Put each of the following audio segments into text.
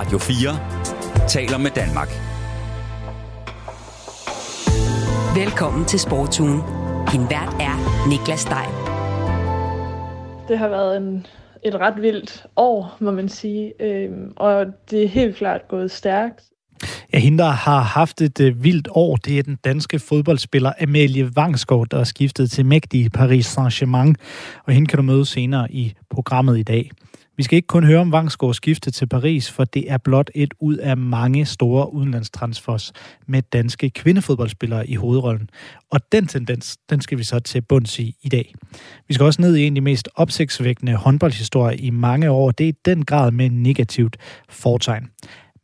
Radio 4 taler med Danmark. Velkommen til Sportsugen. Din vært er Niklas Stein. Det har været en, et ret vildt år, må man sige. Øhm, og det er helt klart gået stærkt. Ja, hende, der har haft et øh, vildt år, det er den danske fodboldspiller Amalie Vangsgaard, der er skiftet til mægtige Paris Saint-Germain. Og hende kan du møde senere i programmet i dag. Vi skal ikke kun høre om Vangsgaards skifte til Paris, for det er blot et ud af mange store udenlandstransfers med danske kvindefodboldspillere i hovedrollen. Og den tendens, den skal vi så til bunds i i dag. Vi skal også ned i en af de mest opsigtsvækkende håndboldhistorier i mange år. Det er i den grad med negativt fortegn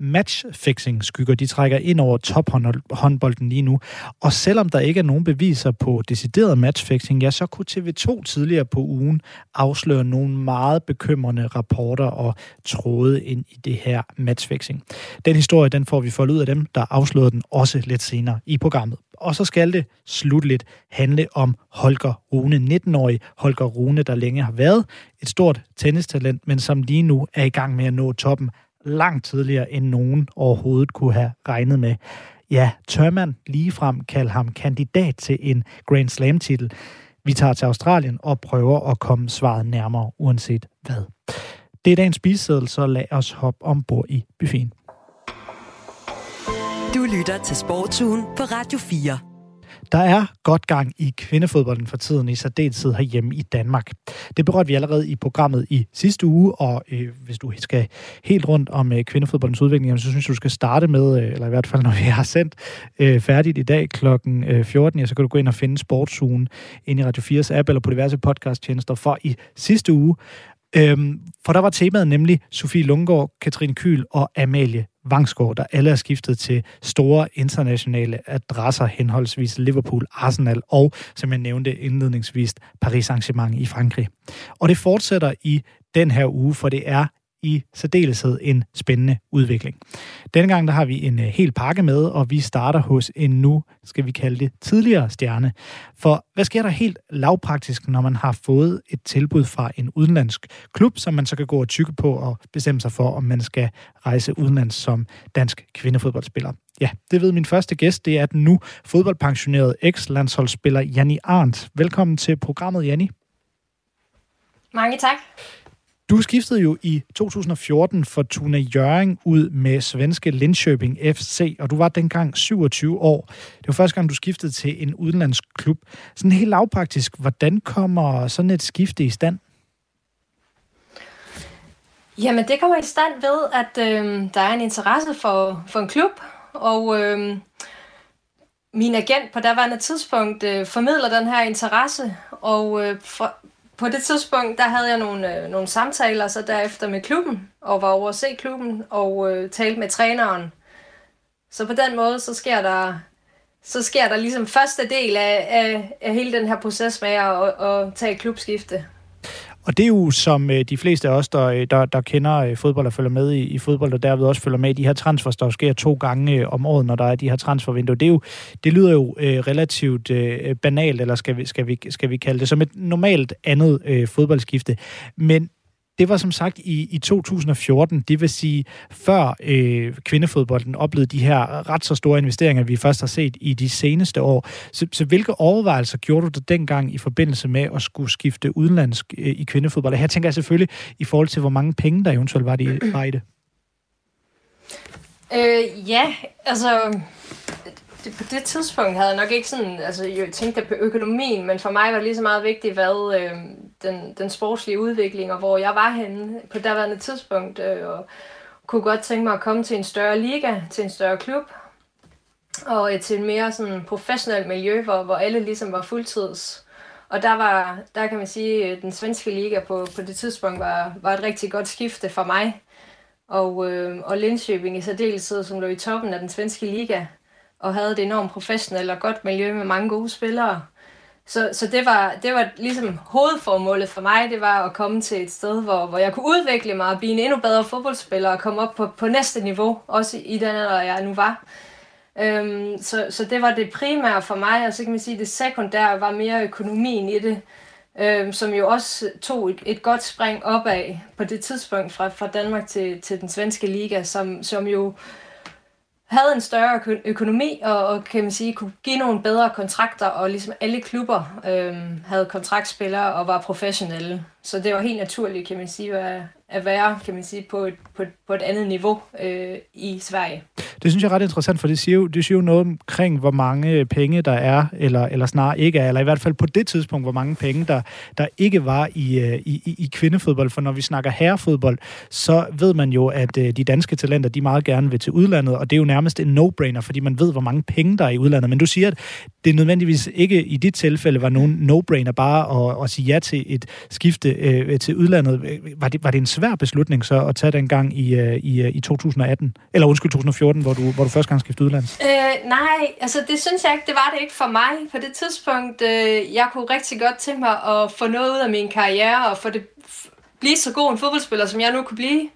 matchfixing skygger, de trækker ind over tophåndbolden lige nu. Og selvom der ikke er nogen beviser på decideret matchfixing, ja, så kunne TV2 tidligere på ugen afsløre nogle meget bekymrende rapporter og tråde ind i det her matchfixing. Den historie, den får vi foldet ud af dem, der afslørede den også lidt senere i programmet. Og så skal det slutligt handle om Holger Rune, 19-årig Holger Rune, der længe har været et stort tennistalent, men som lige nu er i gang med at nå toppen langt tidligere, end nogen overhovedet kunne have regnet med. Ja, tør man ligefrem kalde ham kandidat til en Grand Slam-titel? Vi tager til Australien og prøver at komme svaret nærmere, uanset hvad. Det er dagens spiseseddel, så lad os hoppe ombord i buffeten. Du lytter til Sportsugen på Radio 4. Der er godt gang i kvindefodbolden for tiden, i særdeleshed herhjemme i Danmark. Det berørte vi allerede i programmet i sidste uge, og øh, hvis du skal helt rundt om øh, kvindefodboldens udvikling, så synes jeg, du skal starte med, øh, eller i hvert fald når vi har sendt øh, færdigt i dag kl. 14, øh, ja, så kan du gå ind og finde Sportsugen ind i Radio 4's app eller på diverse podcasttjenester for i sidste uge. Øhm, for der var temaet nemlig Sofie Lundgaard, Katrine Kyl og Amalie Vangsgaard, der alle er skiftet til store internationale adresser, henholdsvis Liverpool, Arsenal og, som jeg nævnte indledningsvis, Paris Saint-Germain i Frankrig. Og det fortsætter i den her uge, for det er i særdeleshed en spændende udvikling. Denne gang der har vi en øh, hel pakke med, og vi starter hos en nu, skal vi kalde det, tidligere stjerne. For hvad sker der helt lavpraktisk, når man har fået et tilbud fra en udenlandsk klub, som man så kan gå og tykke på og bestemme sig for, om man skal rejse udenlands som dansk kvindefodboldspiller? Ja, det ved min første gæst, det er den nu fodboldpensionerede eks-landsholdsspiller Janni Arndt. Velkommen til programmet, Janni. Mange tak. Du skiftede jo i 2014 for Tuna Jøring ud med svenske Linköping FC, og du var dengang 27 år. Det var første gang, du skiftede til en udenlandsk klub. Sådan helt lavpraktisk, hvordan kommer sådan et skifte i stand? Jamen, det kommer i stand ved, at øh, der er en interesse for, for en klub, og øh, min agent på daværende tidspunkt øh, formidler den her interesse, og øh, for, på det tidspunkt, der havde jeg nogle, øh, nogle samtaler så derefter med klubben, og var over at se klubben, og øh, talte med træneren. Så på den måde, så sker der, så sker der ligesom første del af, af, af hele den her proces med at, at, at tage klubskifte. Og det er jo som øh, de fleste af os, der, øh, der, der kender øh, fodbold og følger med i, i fodbold, og derved også følger med i de her transfers, der sker to gange om året, når der er de her transfervinduer. Det, er jo, det lyder jo øh, relativt øh, banalt, eller skal vi, skal, vi, skal vi kalde det, som et normalt andet øh, fodboldskifte. Men det var som sagt i, i 2014, det vil sige før øh, kvindefodbolden oplevede de her ret så store investeringer, vi først har set i de seneste år. Så, så hvilke overvejelser gjorde du dengang i forbindelse med at skulle skifte udenlandsk øh, i kvindefodbold? Her tænker jeg selvfølgelig i forhold til, hvor mange penge der eventuelt var, de, var i det. Øh, ja, altså på det tidspunkt havde jeg nok ikke sådan, altså jeg tænkte på økonomien, men for mig var det lige så meget vigtigt, hvad øh, den, den sportslige udvikling, og hvor jeg var henne på daværende tidspunkt, øh, og kunne godt tænke mig at komme til en større liga, til en større klub, og øh, til en mere sådan professionelt miljø, hvor, hvor alle ligesom var fuldtids. Og der var, der kan man sige, at den svenske liga på, på det tidspunkt var, var et rigtig godt skifte for mig. Og, øh, og Linköping i særdeleshed, som lå i toppen af den svenske liga, og havde et enormt professionelt og godt miljø med mange gode spillere. Så, så det, var, det var ligesom hovedformålet for mig, det var at komme til et sted, hvor, hvor jeg kunne udvikle mig og blive en endnu bedre fodboldspiller og komme op på, på næste niveau, også i den alder, jeg nu var. Øhm, så, så det var det primære for mig, og så kan man sige, at det sekundære var mere økonomien i det. øhm, som jo også tog et, et godt spring opad på det tidspunkt fra, fra Danmark til, til den svenske liga, som, som jo havde en større økonomi og, og kan man sige, kunne give nogle bedre kontrakter, og ligesom alle klubber øh, havde kontraktspillere og var professionelle. Så det var helt naturligt, kan man sige, at, at være kan man sige, på, et, på, et, på et andet niveau øh, i Sverige. Det synes jeg er ret interessant, for det siger, jo, det siger jo noget omkring, hvor mange øh, penge der er, eller, eller snarere ikke er, eller i hvert fald på det tidspunkt, hvor mange penge der, der ikke var i, øh, i, i kvindefodbold. For når vi snakker herrefodbold, så ved man jo, at øh, de danske talenter, de meget gerne vil til udlandet, og det er jo nærmest en no-brainer, fordi man ved, hvor mange penge der er i udlandet. Men du siger, at det nødvendigvis ikke i dit tilfælde var nogen no-brainer bare at, at sige ja til et skifte Øh, øh, til udlandet. Var det, var det en svær beslutning så at tage den gang i, øh, i, øh, i 2018? Eller undskyld, 2014, hvor du, hvor du første gang skiftede udlands? Øh, nej, altså det synes jeg ikke, det var det ikke for mig. På det tidspunkt, øh, jeg kunne rigtig godt tænke mig at få noget ud af min karriere, og få det, blive så god en fodboldspiller, som jeg nu kunne blive.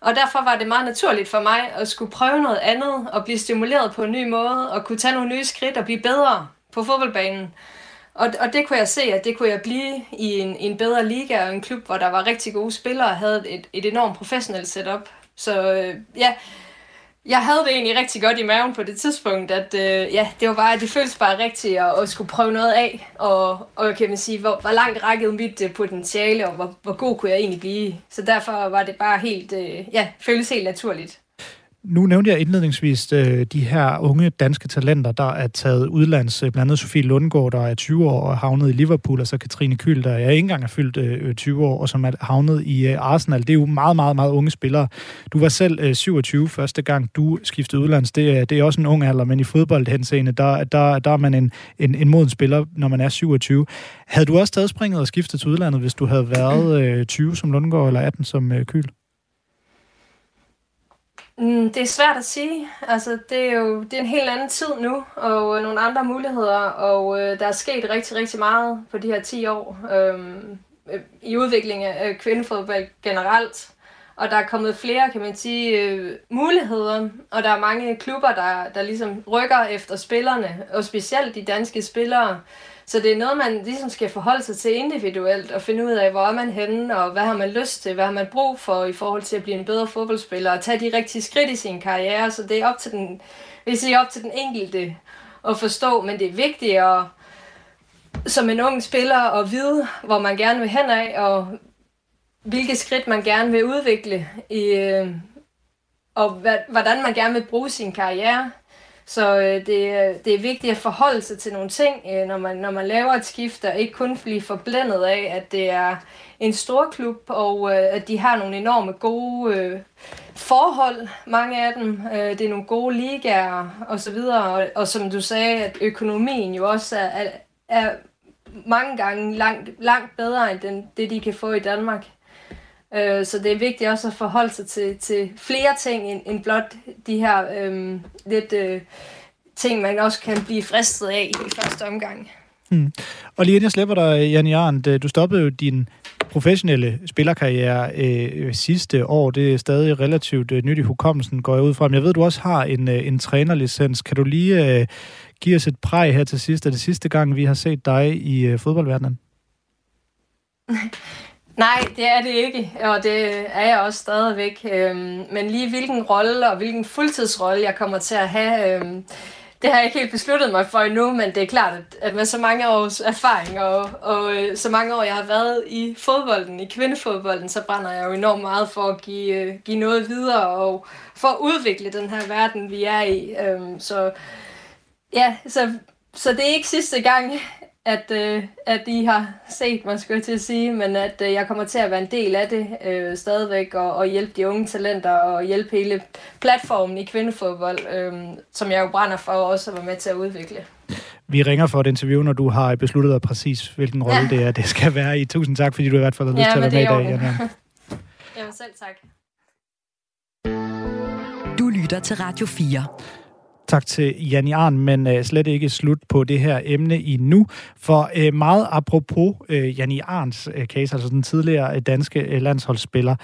Og derfor var det meget naturligt for mig at skulle prøve noget andet, og blive stimuleret på en ny måde, og kunne tage nogle nye skridt og blive bedre på fodboldbanen. Og, og det kunne jeg se, at det kunne jeg blive i en, en bedre liga og en klub, hvor der var rigtig gode spillere og havde et, et enormt professionelt setup. Så øh, ja, jeg havde det egentlig rigtig godt i maven på det tidspunkt, at øh, ja, det var bare, det føltes bare rigtigt at, at skulle prøve noget af, og, og kan man sige, hvor, hvor langt rækkede mit øh, potentiale, og hvor, hvor god kunne jeg egentlig blive. Så derfor var det bare helt, øh, ja, føles helt naturligt. Nu nævnte jeg indledningsvis øh, de her unge danske talenter, der er taget udlands. Øh, blandt andet Sofie Lundgaard, der er 20 år og havnet i Liverpool, og så Katrine Kyl, der er ikke engang er fyldt øh, 20 år, og som er havnet i øh, Arsenal. Det er jo meget, meget, meget unge spillere. Du var selv øh, 27 første gang, du skiftede udlands. Det, er, det er også en ung alder, men i fodboldhenseende, der, der, der er man en, en, en moden spiller, når man er 27. Havde du også taget springet og skiftet til udlandet, hvis du havde været øh, 20 som Lundgaard eller 18 som øh, Kyl? Mm, det er svært at sige. Altså, det er jo det er en helt anden tid nu, og øh, nogle andre muligheder, og øh, der er sket rigtig, rigtig meget på de her 10 år øhm, øh, i udviklingen af øh, kvindefodbold generelt. Og der er kommet flere, kan man sige, øh, muligheder, og der er mange klubber, der, der ligesom rykker efter spillerne, og specielt de danske spillere. Så det er noget, man ligesom skal forholde sig til individuelt og finde ud af, hvor er man henne, og hvad har man lyst til, hvad har man brug for i forhold til at blive en bedre fodboldspiller, og tage de rigtige skridt i sin karriere. Så det er op til den, vil sige, op til den enkelte at forstå, men det er vigtigt at, som en ung spiller at vide, hvor man gerne vil hen af, og hvilke skridt man gerne vil udvikle, i, øh, og hvordan man gerne vil bruge sin karriere. Så øh, det, øh, det er vigtigt at forholde sig til nogle ting, øh, når, man, når man laver et skift, og ikke kun blive forblændet af, at det er en stor klub, og øh, at de har nogle enorme gode øh, forhold, mange af dem. Øh, det er nogle gode ligaer osv., og, og som du sagde, at økonomien jo også er, er, er mange gange langt, langt bedre end den, det, de kan få i Danmark. Øh, så det er vigtigt også at forholde sig til, til flere ting end, end blot de her øh, lidt øh, ting, man også kan blive fristet af i første omgang. Hmm. Og lige inden jeg slipper dig, Jan øh, du stoppede jo din professionelle spillerkarriere øh, sidste år. Det er stadig relativt øh, nyt i hukommelsen, går jeg ud fra. Men jeg ved, du også har en, øh, en trænerlicens. Kan du lige øh, give os et præg her til sidst? Er det sidste gang, vi har set dig i øh, fodboldverdenen? Nej, det er det ikke, og det er jeg også stadigvæk. Øhm, men lige hvilken rolle og hvilken fuldtidsrolle jeg kommer til at have, øhm, det har jeg ikke helt besluttet mig for endnu, men det er klart, at med så mange års erfaring og, og øh, så mange år, jeg har været i fodbolden, i kvindefodbolden, så brænder jeg jo enormt meget for at give, øh, give noget videre og for at udvikle den her verden, vi er i. Øhm, så ja, så, så det er ikke sidste gang, at, øh, at I har set mig, skulle jeg til at sige, men at øh, jeg kommer til at være en del af det øh, stadigvæk, og, og hjælpe de unge talenter, og hjælpe hele platformen i kvindefodbold, øh, som jeg jo brænder for også at være med til at udvikle. Vi ringer for et interview, når du har besluttet dig præcis, hvilken rolle ja. det er, det skal være i. Tusind tak, fordi du i hvert fald har lyst ja, til at være med i dag. Ja, Jamen selv tak. Du lytter til Radio 4. Tak til Jan Arn, men øh, slet ikke slut på det her emne endnu. For øh, meget apropos øh, Jan Arns øh, case, altså den tidligere øh, danske øh, landsholdsspiller,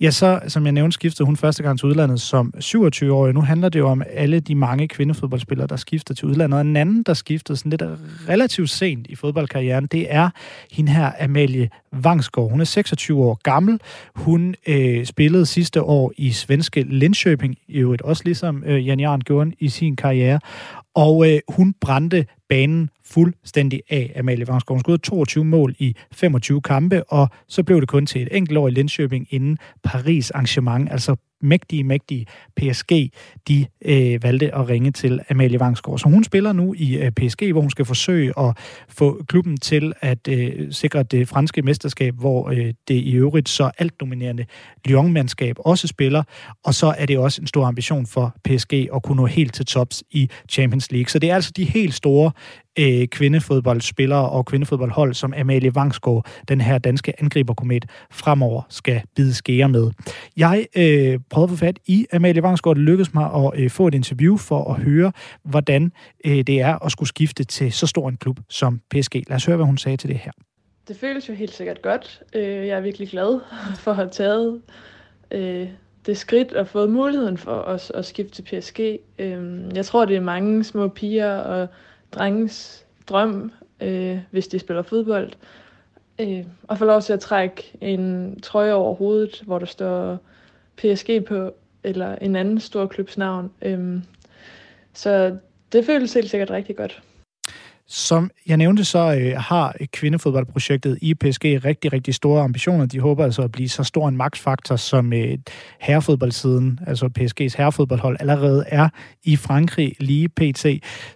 ja, så som jeg nævnte, skiftede hun første gang til udlandet som 27-årig. Nu handler det jo om alle de mange kvindefodboldspillere, der skifter til udlandet. Og en anden, der skiftede sådan lidt relativt sent i fodboldkarrieren, det er hende her, Amalie Vangsgaard. Hun er 26 år gammel. Hun øh, spillede sidste år i svenske Linköping, i øvrigt også ligesom øh, Jan Arn gjorde i sin karriere. Og øh, hun brændte banen fuldstændig af Amalie Vangsgaard. Hun skudde 22 mål i 25 kampe, og så blev det kun til et enkelt år i Linköping inden Paris arrangement, altså mægtige, mægtige PSG, de øh, valgte at ringe til Amalie Vangsgaard. Så hun spiller nu i øh, PSG, hvor hun skal forsøge at få klubben til at øh, sikre det franske mesterskab, hvor øh, det i øvrigt så alt dominerende Lyon-mandskab også spiller. Og så er det også en stor ambition for PSG at kunne nå helt til tops i Champions League. Så det er altså de helt store øh, kvindefodboldspillere og kvindefodboldhold, som Amalie Vangsgaard, den her danske angriberkomet, fremover skal bide skære med. Jeg øh, prøvede at få fat i Amalie Vangsgaard. Det lykkedes mig at øh, få et interview for at høre, hvordan øh, det er at skulle skifte til så stor en klub som PSG. Lad os høre, hvad hun sagde til det her. Det føles jo helt sikkert godt. Øh, jeg er virkelig glad for at have taget øh, det skridt og fået muligheden for os at skifte til PSG. Øh, jeg tror, det er mange små piger og drengens drøm, øh, hvis de spiller fodbold. Øh, og få lov til at trække en trøje over hovedet, hvor der står PSG på, eller en anden stor klubs navn. Øh, så det føles helt sikkert rigtig godt. Som jeg nævnte, så øh, har øh, kvindefodboldprojektet i PSG rigtig, rigtig store ambitioner. De håber altså at blive så stor en magtfaktor, som øh, herrefodboldsiden, altså PSG's herrefodboldhold, allerede er i Frankrig lige pt.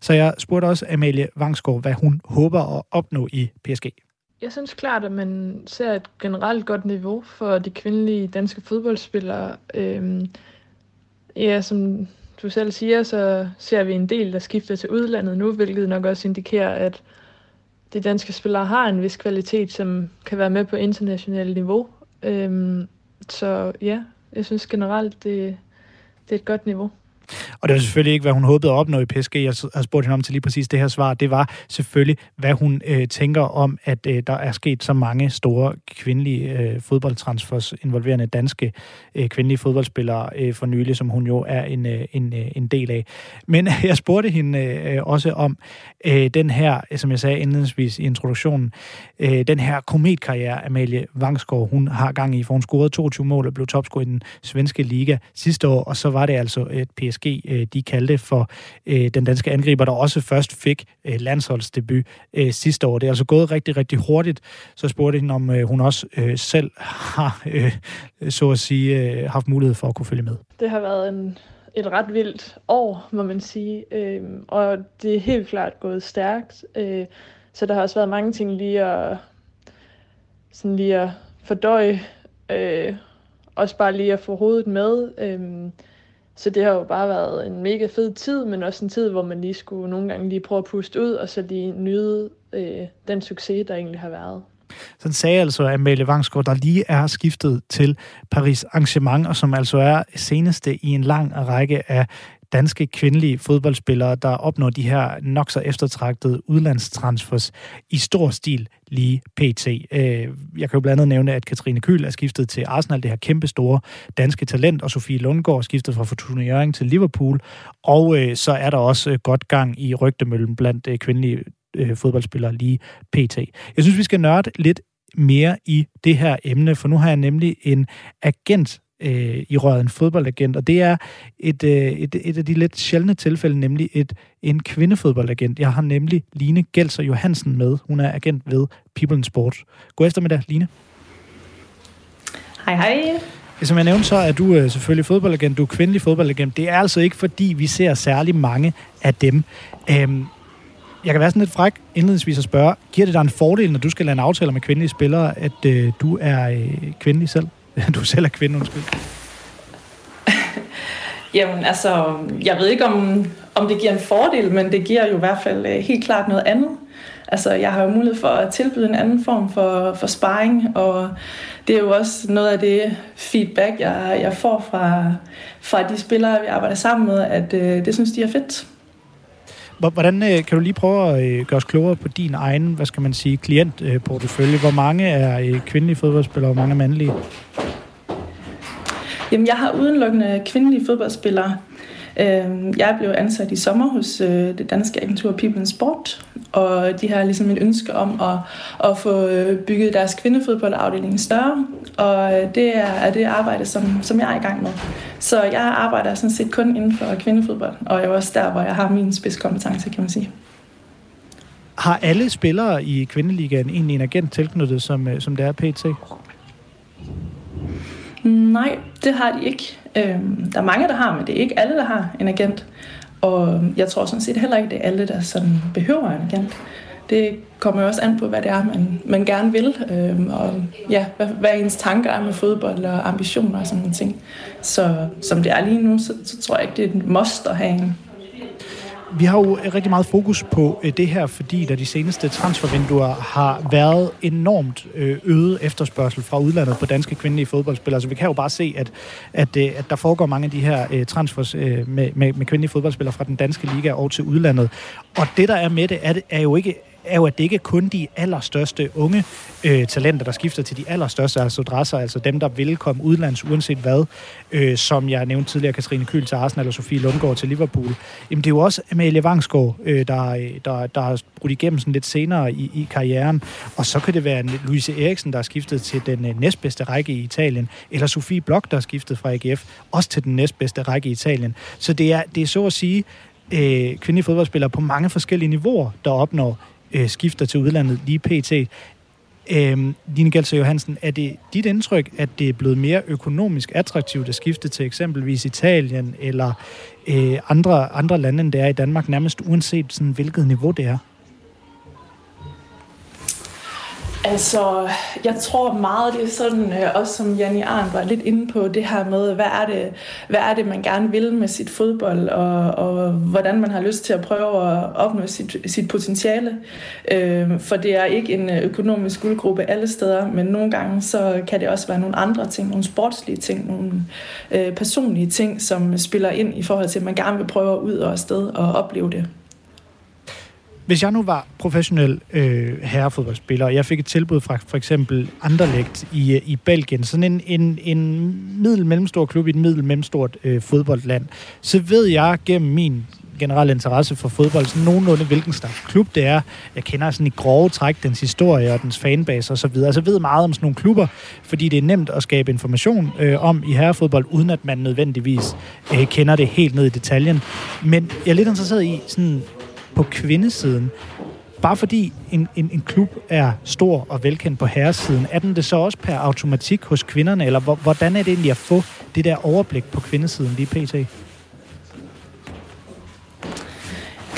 Så jeg spurgte også Amalie Vangsgaard, hvad hun håber at opnå i PSG. Jeg synes klart, at man ser et generelt godt niveau for de kvindelige danske fodboldspillere. Øhm, ja, som du selv siger, så ser vi en del, der skifter til udlandet nu, hvilket nok også indikerer, at de danske spillere har en vis kvalitet, som kan være med på internationalt niveau. Øhm, så ja, jeg synes generelt, det, det er et godt niveau. Og det var selvfølgelig ikke, hvad hun håbede at opnå i PSG. Jeg har spurgt hende om til lige præcis det her svar. Det var selvfølgelig, hvad hun øh, tænker om, at øh, der er sket så mange store kvindelige øh, fodboldtransfers involverende danske øh, kvindelige fodboldspillere øh, for nylig, som hun jo er en, øh, en, øh, en del af. Men jeg spurgte hende øh, også om øh, den her, som jeg sagde indledningsvis i introduktionen, øh, den her kometkarriere, Amalie Vangsgaard, hun har gang i, for hun scorede 22 mål og blev topscorer i den svenske liga sidste år, og så var det altså øh, et PSG PSG, øh, de kaldte for øh, den danske angriber, der også først fik øh, landsholdsdebut øh, sidste år. Det er altså gået rigtig, rigtig hurtigt. Så spurgte hende, om øh, hun også øh, selv har, så at sige, haft mulighed for at kunne følge med. Det har været en, et ret vildt år, må man sige. og det er helt klart gået stærkt. så der har også været mange ting lige at, sådan lige at fordøje. også bare lige at få hovedet med. Så det har jo bare været en mega fed tid, men også en tid, hvor man lige skulle nogle gange lige prøve at puste ud, og så lige nyde øh, den succes, der egentlig har været. Sådan sagde altså Amalie Vangsgaard, der lige er skiftet til Paris Arrangement, og som altså er seneste i en lang række af danske kvindelige fodboldspillere, der opnår de her nok så eftertragtede udlandstransfers i stor stil lige pt. Øh, jeg kan jo blandt andet nævne, at Katrine Kyl er skiftet til Arsenal, det her kæmpe store danske talent, og Sofie Lundgaard er skiftet fra Fortuna Jørgen til Liverpool, og øh, så er der også øh, godt gang i rygtemøllen blandt kvindelige fodboldspillere lige pt. Jeg synes, vi skal nørde lidt mere i det her emne, for nu har jeg nemlig en agent øh, i røret en fodboldagent, og det er et, øh, et, et af de lidt sjældne tilfælde, nemlig et, en kvindefodboldagent. Jeg har nemlig Line Gelser Johansen med. Hun er agent ved People Sport. God eftermiddag, Line. Hej, hej. Som jeg nævnte, så er du øh, selvfølgelig fodboldagent. Du er kvindelig fodboldagent. Det er altså ikke, fordi vi ser særlig mange af dem. Øhm, jeg kan være sådan lidt fræk indledningsvis at spørge, giver det dig en fordel, når du skal lave en aftale med kvindelige spillere, at øh, du er øh, kvindelig selv? Du selv er kvinde, undskyld. Jamen, altså, jeg ved ikke, om, om det giver en fordel, men det giver jo i hvert fald øh, helt klart noget andet. Altså, jeg har jo mulighed for at tilbyde en anden form for, for sparring, og det er jo også noget af det feedback, jeg, jeg får fra, fra de spillere, vi arbejder sammen med, at øh, det synes de er fedt. Hvordan øh, kan du lige prøve at øh, gøre os klogere på din egen, hvad skal man sige, klientportefølje? Hvor mange er øh, kvindelige fodboldspillere, og hvor mange er mandlige? Jamen, jeg har udelukkende kvindelige fodboldspillere. Øhm, jeg blev ansat i sommer hos øh, det danske agentur People Sport, og de har ligesom et ønske om at, at få øh, bygget deres kvindefodboldafdeling større, og øh, det er, er det arbejde, som, som jeg er i gang med. Så jeg arbejder sådan set kun inden for kvindefodbold, og jeg er også der, hvor jeg har min spidskompetence, kan man sige. Har alle spillere i kvindeligaen egentlig en agent tilknyttet, som, som det er PT? Nej, det har de ikke. Øhm, der er mange, der har, men det er ikke alle, der har en agent. Og jeg tror sådan set heller ikke, det er alle, der sådan behøver en agent. Det kommer jo også an på, hvad det er, man, man gerne vil, øhm, og ja, hvad, hvad ens tanker er med fodbold og ambitioner og sådan nogle ting. Så som det er lige nu, så, så tror jeg ikke, det er et must at have en vi har jo rigtig meget fokus på øh, det her, fordi der de seneste transfervinduer har været enormt øh, øget efterspørgsel fra udlandet på danske kvindelige fodboldspillere. Så vi kan jo bare se, at, at, øh, at der foregår mange af de her transfers med, med, med kvindelige fodboldspillere fra den danske liga og til udlandet. Og det, der er med det, er, er jo ikke er jo, at det ikke kun de allerstørste unge øh, talenter, der skifter til de allerstørste altså adresser, altså dem, der vil komme udlands uanset hvad, øh, som jeg nævnte tidligere, Katrine Kyl til Arsenal og Sofie Lundgaard til Liverpool. Jamen, det er jo også Amalie Vangsgaard, øh, der, der, der har brudt igennem sådan lidt senere i, i karrieren, og så kan det være Louise Eriksen, der er skiftet til den øh, næstbedste række i Italien, eller Sofie Blok, der er skiftet fra AGF, også til den næstbedste række i Italien. Så det er, det er så at sige øh, kvindelige fodboldspillere på mange forskellige niveauer, der opnår øh, skifter til udlandet lige pt. Øhm, Line Gelser Johansen, er det dit indtryk, at det er blevet mere økonomisk attraktivt at skifte til eksempelvis Italien eller øh, andre, andre lande, end det er i Danmark, nærmest uanset sådan, hvilket niveau det er? Altså, jeg tror meget, det er sådan, øh, også som Janni Arndt var lidt inde på, det her med, hvad er det, hvad er det man gerne vil med sit fodbold, og, og hvordan man har lyst til at prøve at opnå sit, sit potentiale. Øh, for det er ikke en øh, økonomisk guldgruppe alle steder, men nogle gange så kan det også være nogle andre ting, nogle sportslige ting, nogle øh, personlige ting, som spiller ind i forhold til, at man gerne vil prøve at ud og afsted og opleve det. Hvis jeg nu var professionel øh, herrefodboldspiller, og jeg fik et tilbud fra for eksempel Anderlecht i, øh, i Belgien, sådan en, en, en middel-mellemstor klub i et middel-mellemstort øh, fodboldland, så ved jeg gennem min generelle interesse for fodbold, sådan nogenlunde hvilken slags klub det er. Jeg kender sådan i grove træk dens historie og dens fanbase og så videre. Altså, jeg ved meget om sådan nogle klubber, fordi det er nemt at skabe information øh, om i herrefodbold, uden at man nødvendigvis øh, kender det helt ned i detaljen. Men jeg er lidt interesseret i, sådan, på kvindesiden. Bare fordi en, en, en klub er stor og velkendt på herresiden, er den det så også per automatik hos kvinderne, eller hvordan er det egentlig at få det der overblik på kvindesiden lige pt?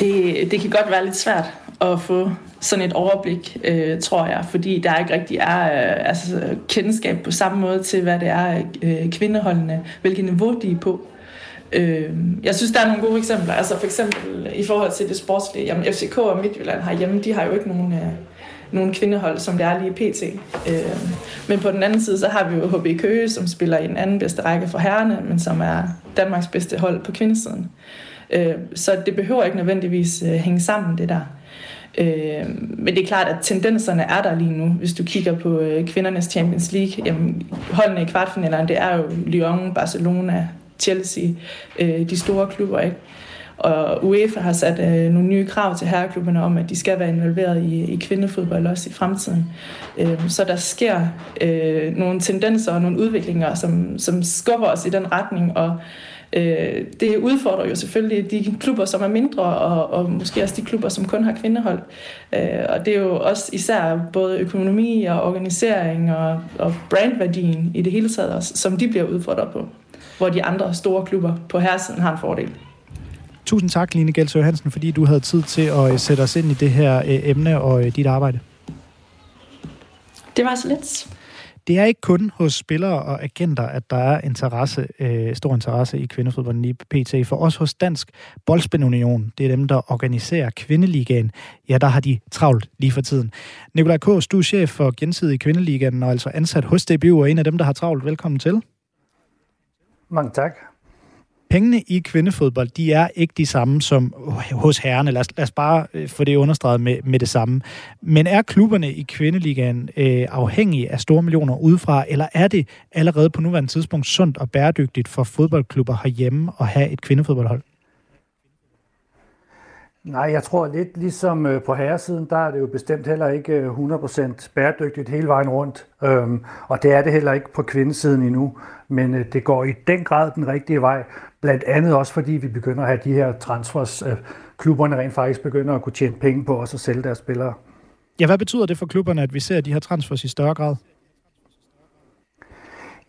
Det, det kan godt være lidt svært at få sådan et overblik, øh, tror jeg, fordi der ikke rigtig er øh, altså, øh, kendskab på samme måde til, hvad det er øh, kvindeholdene, hvilket niveau de er på. Øh, jeg synes, der er nogle gode eksempler. Altså for eksempel i forhold til det sportslige. Jamen FCK og Midtjylland herhjemme, de har jo ikke nogen, øh, nogen kvindehold, som det er lige pt. Øh, men på den anden side, så har vi jo HB Køge, som spiller i den anden bedste række for herrene, men som er Danmarks bedste hold på kvindesiden. Øh, så det behøver ikke nødvendigvis øh, hænge sammen, det der. Øh, men det er klart, at tendenserne er der lige nu. Hvis du kigger på øh, kvindernes Champions League, jamen, holdene i kvartfinalerne, det er jo Lyon, Barcelona, Chelsea, øh, de store klubber, ikke? Og UEFA har sat øh, nogle nye krav til herreklubberne om, at de skal være involveret i, i kvindefodbold også i fremtiden. Øh, så der sker øh, nogle tendenser og nogle udviklinger, som, som skubber os i den retning, og øh, det udfordrer jo selvfølgelig de klubber, som er mindre, og, og måske også de klubber, som kun har kvindehold. Øh, og det er jo også især både økonomi og organisering og, og brandværdien i det hele taget, også, som de bliver udfordret på hvor de andre store klubber på herresiden har en fordel. Tusind tak, Line Gelsø Hansen, fordi du havde tid til at øh, sætte os ind i det her øh, emne og øh, dit arbejde. Det var så lidt. Det er ikke kun hos spillere og agenter, at der er interesse, øh, stor interesse i kvindefodbolden i PT. For os hos Dansk Boldspænunion, det er dem, der organiserer kvindeligaen, ja, der har de travlt lige for tiden. Nikolaj Kås, du er chef for gensidig kvindeligaen og altså ansat hos DBU, og en af dem, der har travlt. Velkommen til. Mange tak. pengene i kvindefodbold, de er ikke de samme som hos herrerne. Lad os, lad os bare øh, få det understreget med, med det samme. Men er klubberne i kvindeligaen øh, afhængige af store millioner udefra, eller er det allerede på nuværende tidspunkt sundt og bæredygtigt for fodboldklubber herhjemme at have et kvindefodboldhold? Nej, jeg tror lidt ligesom øh, på herresiden, der er det jo bestemt heller ikke 100% øh, bæredygtigt hele vejen rundt. Øhm, og det er det heller ikke på kvindesiden endnu. Men øh, det går i den grad den rigtige vej. Blandt andet også fordi vi begynder at have de her transfers. Øh, klubberne rent faktisk begynder at kunne tjene penge på os at sælge deres spillere. Ja, hvad betyder det for klubberne, at vi ser de her transfers i større grad?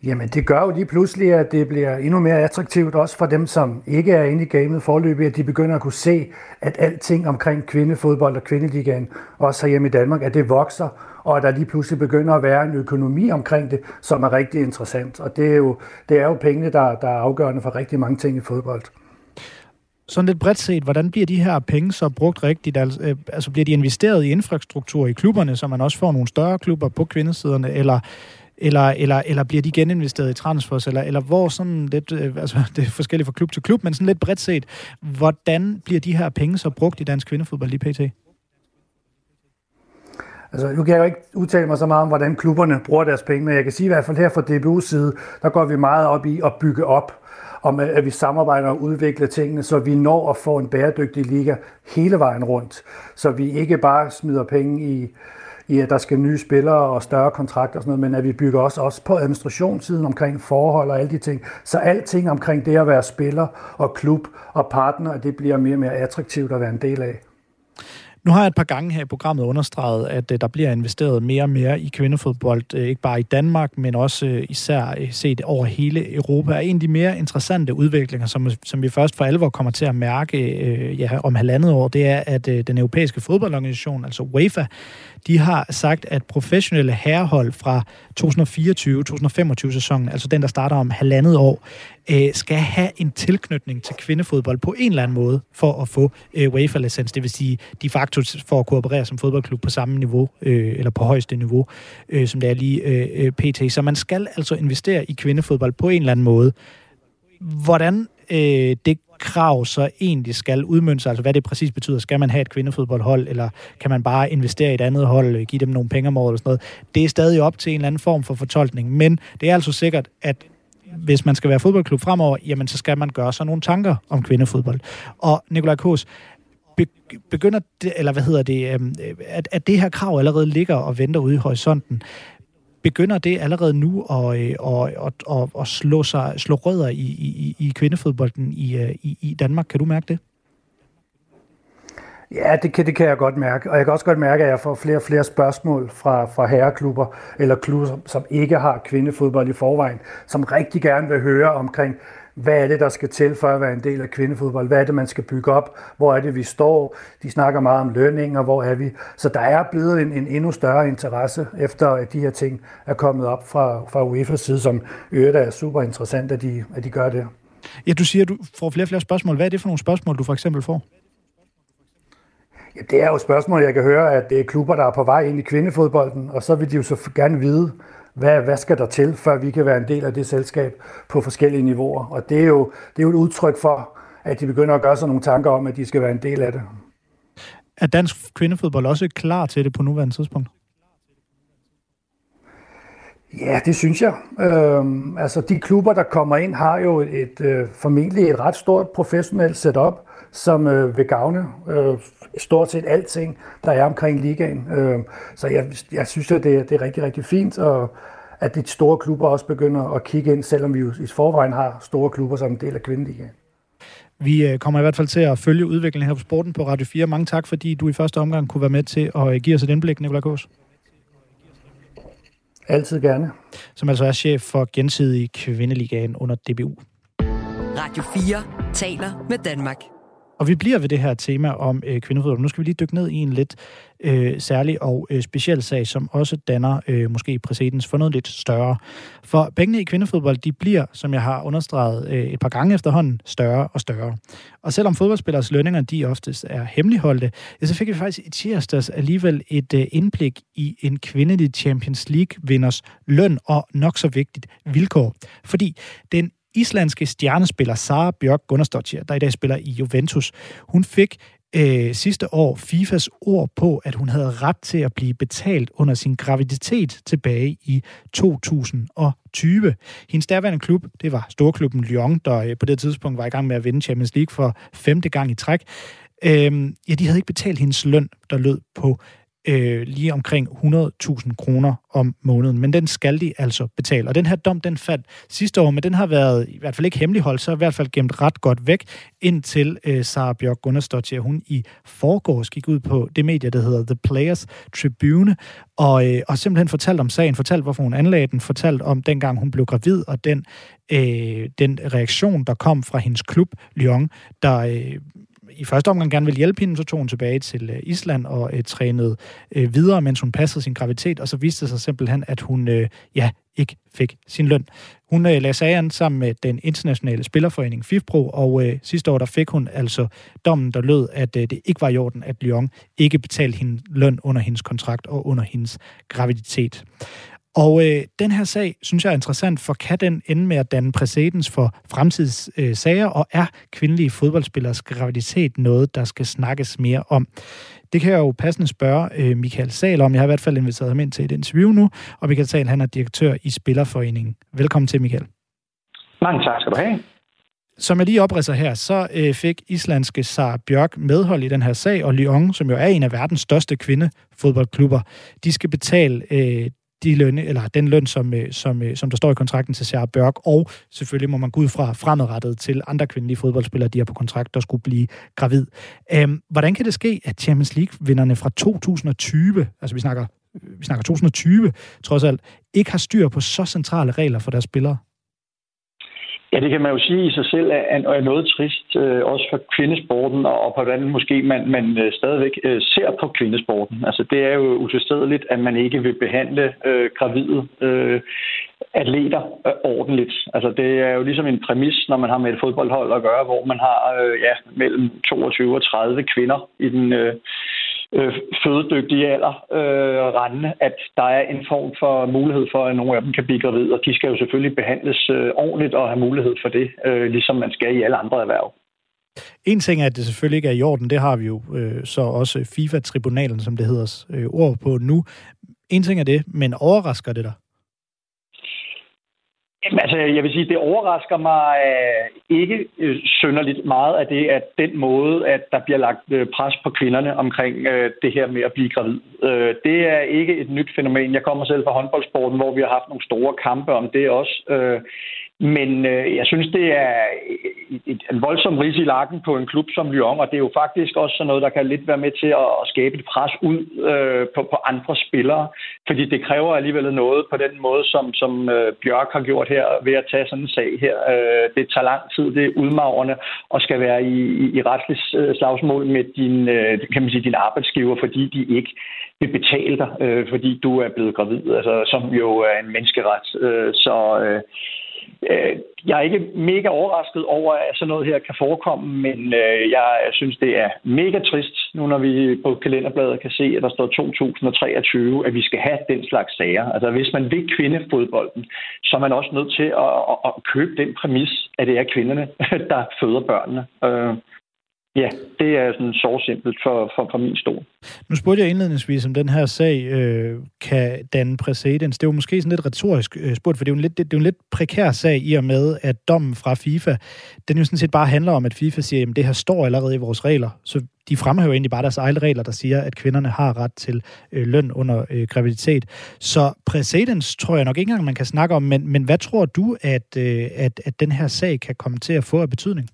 Jamen, det gør jo lige pludselig, at det bliver endnu mere attraktivt, også for dem, som ikke er inde i gamet forløbig, at de begynder at kunne se, at alting omkring kvindefodbold og kvindeligaen, også herhjemme i Danmark, at det vokser, og at der lige pludselig begynder at være en økonomi omkring det, som er rigtig interessant. Og det er jo, det er jo pengene, der, der er afgørende for rigtig mange ting i fodbold. Sådan lidt bredt set, hvordan bliver de her penge så brugt rigtigt? Altså, altså bliver de investeret i infrastruktur i klubberne, så man også får nogle større klubber på kvindesiderne, eller eller, eller, eller bliver de geninvesteret i transfers, eller, eller hvor sådan lidt, øh, altså det er forskelligt fra klub til klub, men sådan lidt bredt set, hvordan bliver de her penge så brugt i dansk kvindefodbold lige pt? Altså, nu kan jeg jo ikke udtale mig så meget om, hvordan klubberne bruger deres penge, men jeg kan sige i hvert fald her fra DBU's side, der går vi meget op i at bygge op, om øh, at vi samarbejder og udvikler tingene, så vi når at få en bæredygtig liga hele vejen rundt. Så vi ikke bare smider penge i, i, at der skal nye spillere og større kontrakter og sådan noget, men at vi bygger også, også på administrationssiden omkring forhold og alle de ting. Så alting omkring det at være spiller og klub og partner, det bliver mere og mere attraktivt at være en del af. Nu har jeg et par gange her i programmet understreget, at øh, der bliver investeret mere og mere i kvindefodbold, øh, ikke bare i Danmark, men også øh, især set over hele Europa. Og en af de mere interessante udviklinger, som, som vi først for alvor kommer til at mærke ja, om halvandet år, det er, at den europæiske fodboldorganisation, altså UEFA, de har sagt, at professionelle herrehold fra 2024-2025 sæsonen, altså den, der starter om halvandet år, øh, skal have en tilknytning til kvindefodbold på en eller anden måde for at få øh, UEFA-licens. Det vil sige, de facto for at kooperere som fodboldklub på samme niveau, øh, eller på højeste niveau, øh, som det er lige øh, øh pt. Så man skal altså investere i kvindefodbold på en eller anden måde. Hvordan øh, det krav så egentlig skal udmønte sig, altså hvad det præcis betyder. Skal man have et kvindefodboldhold, eller kan man bare investere i et andet hold, øh, give dem nogle penge om året eller sådan noget. Det er stadig op til en eller anden form for fortolkning, men det er altså sikkert, at hvis man skal være fodboldklub fremover, jamen så skal man gøre sig nogle tanker om kvindefodbold. Og Nikolaj Kås, begynder det, eller hvad hedder det, øhm, at, at det her krav allerede ligger og venter ude i horisonten. Begynder det allerede nu at, øh, at, at, at, at slå, sig, slå rødder i, i, i kvindefodbolden i, øh, i, i Danmark? Kan du mærke det? Ja, det kan, det kan jeg godt mærke. Og jeg kan også godt mærke, at jeg får flere og flere spørgsmål fra, fra herreklubber, eller klubber, som ikke har kvindefodbold i forvejen, som rigtig gerne vil høre omkring, hvad er det, der skal til for at være en del af kvindefodbold? Hvad er det, man skal bygge op? Hvor er det, vi står? De snakker meget om lønninger, hvor er vi? Så der er blevet en, en endnu større interesse, efter at de her ting er kommet op fra, fra UEFA's side, som øvrigt er super interessant, at de, at de gør det. Ja, du siger, at du får flere og flere spørgsmål. Hvad er det for nogle spørgsmål, du for eksempel får? Ja, det er jo et spørgsmål, jeg kan høre, at det er klubber, der er på vej ind i kvindefodbolden, og så vil de jo så gerne vide, hvad, hvad skal der til, før vi kan være en del af det selskab på forskellige niveauer. Og det er jo, det er jo et udtryk for, at de begynder at gøre sig nogle tanker om, at de skal være en del af det. Er dansk kvindefodbold også klar til det på nuværende tidspunkt? Ja, det synes jeg. Øhm, altså, de klubber, der kommer ind, har jo et, øh, formentlig et ret stort professionelt setup, som øh, vil gavne øh, stort set alting, der er omkring ligaen. Øh, så jeg, jeg synes, at det, det er rigtig, rigtig fint, og at de store klubber også begynder at kigge ind, selvom vi jo i forvejen har store klubber som en del af kvindeligaen. Vi øh, kommer i hvert fald til at følge udviklingen her på Sporten på Radio 4. Mange tak, fordi du i første omgang kunne være med til at øh, give os et indblik, Nikolaj Kås. Altid gerne. Som altså er chef for gensidig kvindeligaen under DBU. Radio 4 taler med Danmark. Og vi bliver ved det her tema om øh, kvindefodbold. Nu skal vi lige dykke ned i en lidt øh, særlig og øh, speciel sag, som også danner øh, måske præcedens for noget lidt større. For pengene i kvindefodbold, de bliver, som jeg har understreget øh, et par gange efterhånden, større og større. Og selvom fodboldspillers lønninger, de oftest er hemmeligholdte, ja, så fik vi faktisk i tirsdags alligevel et øh, indblik i en kvindelig Champions League-vinders løn og nok så vigtigt vilkår. Fordi den islandske stjernespiller Sara Bjørk Gunnarsdottir, der i dag spiller i Juventus, hun fik øh, sidste år FIFAs ord på, at hun havde ret til at blive betalt under sin graviditet tilbage i 2020. Hendes derværende klub, det var storklubben Lyon, der øh, på det tidspunkt var i gang med at vinde Champions League for femte gang i træk. Øh, ja, de havde ikke betalt hendes løn, der lød på øh, lige omkring 100.000 kroner om måneden. Men den skal de altså betale. Og den her dom, den faldt sidste år, men den har været i hvert fald ikke hemmeligholdt, så i hvert fald gemt ret godt væk, indtil øh, Sara Bjørk Gunnarsdottir, hun i forgårs gik ud på det medie, der hedder The Players Tribune, og, øh, og simpelthen fortalt om sagen, fortalt, hvorfor hun anlagde den, fortalt om dengang hun blev gravid, og den, øh, den reaktion, der kom fra hendes klub, Lyon, der øh, i første omgang gerne ville hjælpe hende, så tog hun tilbage til øh, Island og øh, trænede øh, videre, mens hun passede sin graviditet, og så viste det sig simpelthen, at hun øh, ja, ikke fik sin løn. Hun øh, lagde sagen sammen med den internationale spillerforening FIFPro, og øh, sidste år der fik hun altså dommen, der lød, at øh, det ikke var i orden, at Lyon ikke betalte hende løn under hendes kontrakt og under hendes graviditet. Og øh, den her sag, synes jeg er interessant, for kan den ende med at danne præcedens for fremtidssager, øh, sager, og er kvindelige fodboldspillers graviditet noget, der skal snakkes mere om? Det kan jeg jo passende spørge øh, Michael Sal om. Jeg har i hvert fald inviteret ham ind til et interview nu, og Michael Sal, han er direktør i Spillerforeningen. Velkommen til, Michael. Mange tak skal du have. Som jeg lige opridser her, så øh, fik islandske Sara Bjørk medhold i den her sag, og Lyon, som jo er en af verdens største kvindefodboldklubber, de skal betale øh, de løn, eller den løn, som, øh, som, øh, som der står i kontrakten til Sarah Børk, og selvfølgelig må man gå ud fra fremadrettet til andre kvindelige fodboldspillere, de er på kontrakt, der skulle blive gravid. Øhm, hvordan kan det ske, at Champions League-vinderne fra 2020, altså vi snakker, vi snakker 2020 trods alt, ikke har styr på så centrale regler for deres spillere? Ja, det kan man jo sige i sig selv er, er noget trist, øh, også for kvindesporten, og, på hvordan måske man, man øh, stadigvæk øh, ser på kvindesporten. Altså, det er jo utilstedeligt, at man ikke vil behandle øh, gravide øh, atleter øh, ordentligt. Altså, det er jo ligesom en præmis, når man har med et fodboldhold at gøre, hvor man har øh, ja, mellem 22 og 30 kvinder i den... Øh, øh, fødedygtige alder øh, rende, at der er en form for mulighed for, at nogle af dem kan blive gravide, og de skal jo selvfølgelig behandles øh, ordentligt og have mulighed for det, øh, ligesom man skal i alle andre erhverv. En ting er, at det selvfølgelig ikke er i orden, det har vi jo øh, så også FIFA-tribunalen, som det hedder øh, ord på nu. En ting er det, men overrasker det dig? Jamen, altså, jeg vil sige, det overrasker mig øh, ikke øh, synderligt meget af det, at den måde, at der bliver lagt øh, pres på kvinderne omkring det her med at blive gravid. Det er ikke et nyt fænomen. Jeg kommer selv fra håndboldsporten, hvor vi har haft nogle store kampe om det også. Men øh, jeg synes, det er et, en voldsom ris i lakken på en klub som Lyon, og det er jo faktisk også sådan noget, der kan lidt være med til at, at skabe et pres ud øh, på, på andre spillere, fordi det kræver alligevel noget på den måde, som, som øh, Bjørk har gjort her ved at tage sådan en sag her. Øh, det tager lang tid, det er udmagrende og skal være i, i, i retslig øh, slagsmål med din, øh, kan man sige, din arbejdsgiver, fordi de ikke vil betale dig, øh, fordi du er blevet gravid, altså, som jo er en menneskeret. Øh, så øh, Øh, jeg er ikke mega overrasket over, at sådan noget her kan forekomme, men øh, jeg synes, det er mega trist, nu når vi på kalenderbladet kan se, at der står 2023, at vi skal have den slags sager. Altså hvis man vil kvindefodbolden, så er man også nødt til at, at, at købe den præmis, at det er kvinderne, der føder børnene. Øh, Ja, det er sådan så simpelt for, for, for min stol. Nu spurgte jeg indledningsvis, om den her sag øh, kan danne præcedens. Det er jo måske sådan lidt retorisk øh, spurgt, for det er, jo en lidt, det, det er jo en lidt prekær sag i og med, at dommen fra FIFA, den jo sådan set bare handler om, at FIFA siger, at det her står allerede i vores regler. Så de fremhæver egentlig bare deres egne regler, der siger, at kvinderne har ret til øh, løn under øh, graviditet. Så præcedens tror jeg nok ikke engang, man kan snakke om, men, men hvad tror du, at, øh, at, at den her sag kan komme til at få af betydning?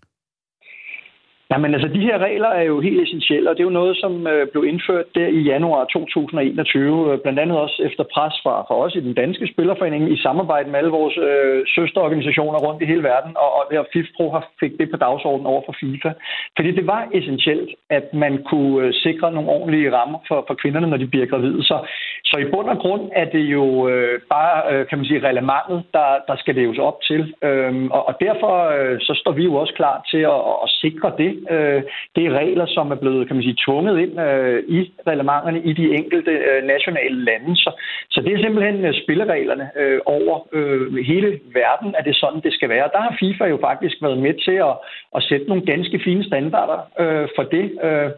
Jamen altså, de her regler er jo helt essentielle, og det er jo noget, som øh, blev indført der i januar 2021, øh, blandt andet også efter pres fra, fra os i den danske spillerforening i samarbejde med alle vores øh, søsterorganisationer rundt i hele verden, og, og der FIFPro har fik det på dagsordenen over for FIFA. Fordi det var essentielt, at man kunne øh, sikre nogle ordentlige rammer for, for kvinderne, når de bliver gravide. Så, så i bund og grund er det jo øh, bare, øh, kan man sige, relevantet, der, der skal leves op til. Øhm, og, og derfor øh, så står vi jo også klar til at, at sikre det. Øh, det er regler, som er blevet, kan man sige, tvunget ind øh, i reglementerne i de enkelte øh, nationale lande. Så, så det er simpelthen øh, spillereglerne øh, over øh, hele verden, at det er sådan, det skal være. Der har FIFA jo faktisk været med til at, at sætte nogle ganske fine standarder øh, for det. Øh,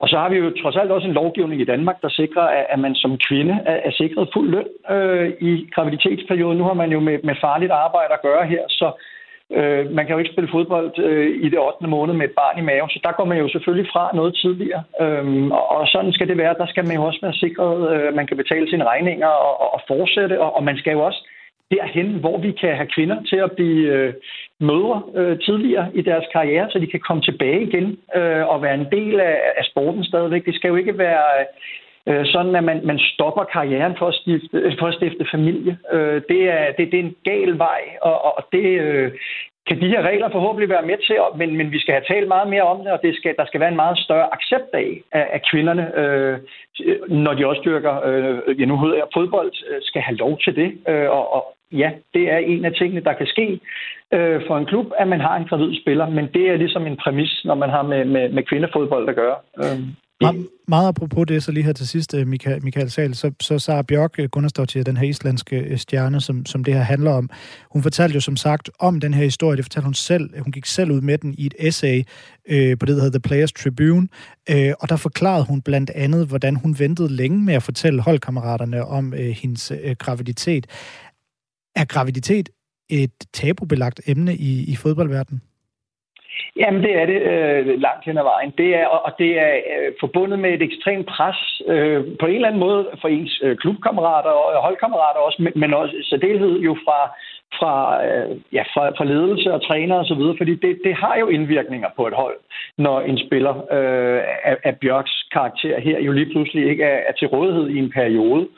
og så har vi jo trods alt også en lovgivning i Danmark, der sikrer, at man som kvinde er sikret fuld løn øh, i graviditetsperioden. Nu har man jo med, med farligt arbejde at gøre her, så øh, man kan jo ikke spille fodbold øh, i det 8. måned med et barn i maven, så der går man jo selvfølgelig fra noget tidligere. Øhm, og, og sådan skal det være. Der skal man jo også være sikret, øh, man kan betale sine regninger og, og fortsætte, og, og man skal jo også derhen, hvor vi kan have kvinder til at blive øh, mødre øh, tidligere i deres karriere, så de kan komme tilbage igen øh, og være en del af, af sporten stadigvæk. Det skal jo ikke være øh, Øh, sådan, at man, man stopper karrieren for at stifte, for at stifte familie. Øh, det, er, det, det er en gal vej, og, og det, øh, kan de her regler forhåbentlig være med til, men, men vi skal have talt meget mere om det, og det skal, der skal være en meget større accept af, af, af kvinderne, øh, når de også dyrker, øh, ja nu hedder jeg fodbold, øh, skal have lov til det. Øh, og, og ja, det er en af tingene, der kan ske øh, for en klub, at man har en gravid spiller, men det er ligesom en præmis, når man har med, med, med kvindefodbold at gøre. Øh. Me- meget apropos det, så lige her til sidst, øh, Michael, Michael Sal, så, så Sara Bjørk øh, til den her islandske øh, stjerne, som, som det her handler om, hun fortalte jo som sagt om den her historie, det fortalte hun selv, hun gik selv ud med den i et essay øh, på det, der hedder The Players Tribune, øh, og der forklarede hun blandt andet, hvordan hun ventede længe med at fortælle holdkammeraterne om øh, hendes øh, graviditet. Er graviditet et tabubelagt emne i, i fodboldverdenen? Jamen, det er det øh, langt hen ad vejen. Det er, og det er øh, forbundet med et ekstremt pres øh, på en eller anden måde for ens øh, klubkammerater og øh, holdkammerater også, men, men også særdeleshed jo fra, fra, øh, ja, fra, fra ledelse og træner og så videre, fordi det, det har jo indvirkninger på et hold, når en spiller øh, af, af Bjørks karakter her jo lige pludselig ikke er, er til rådighed i en periode.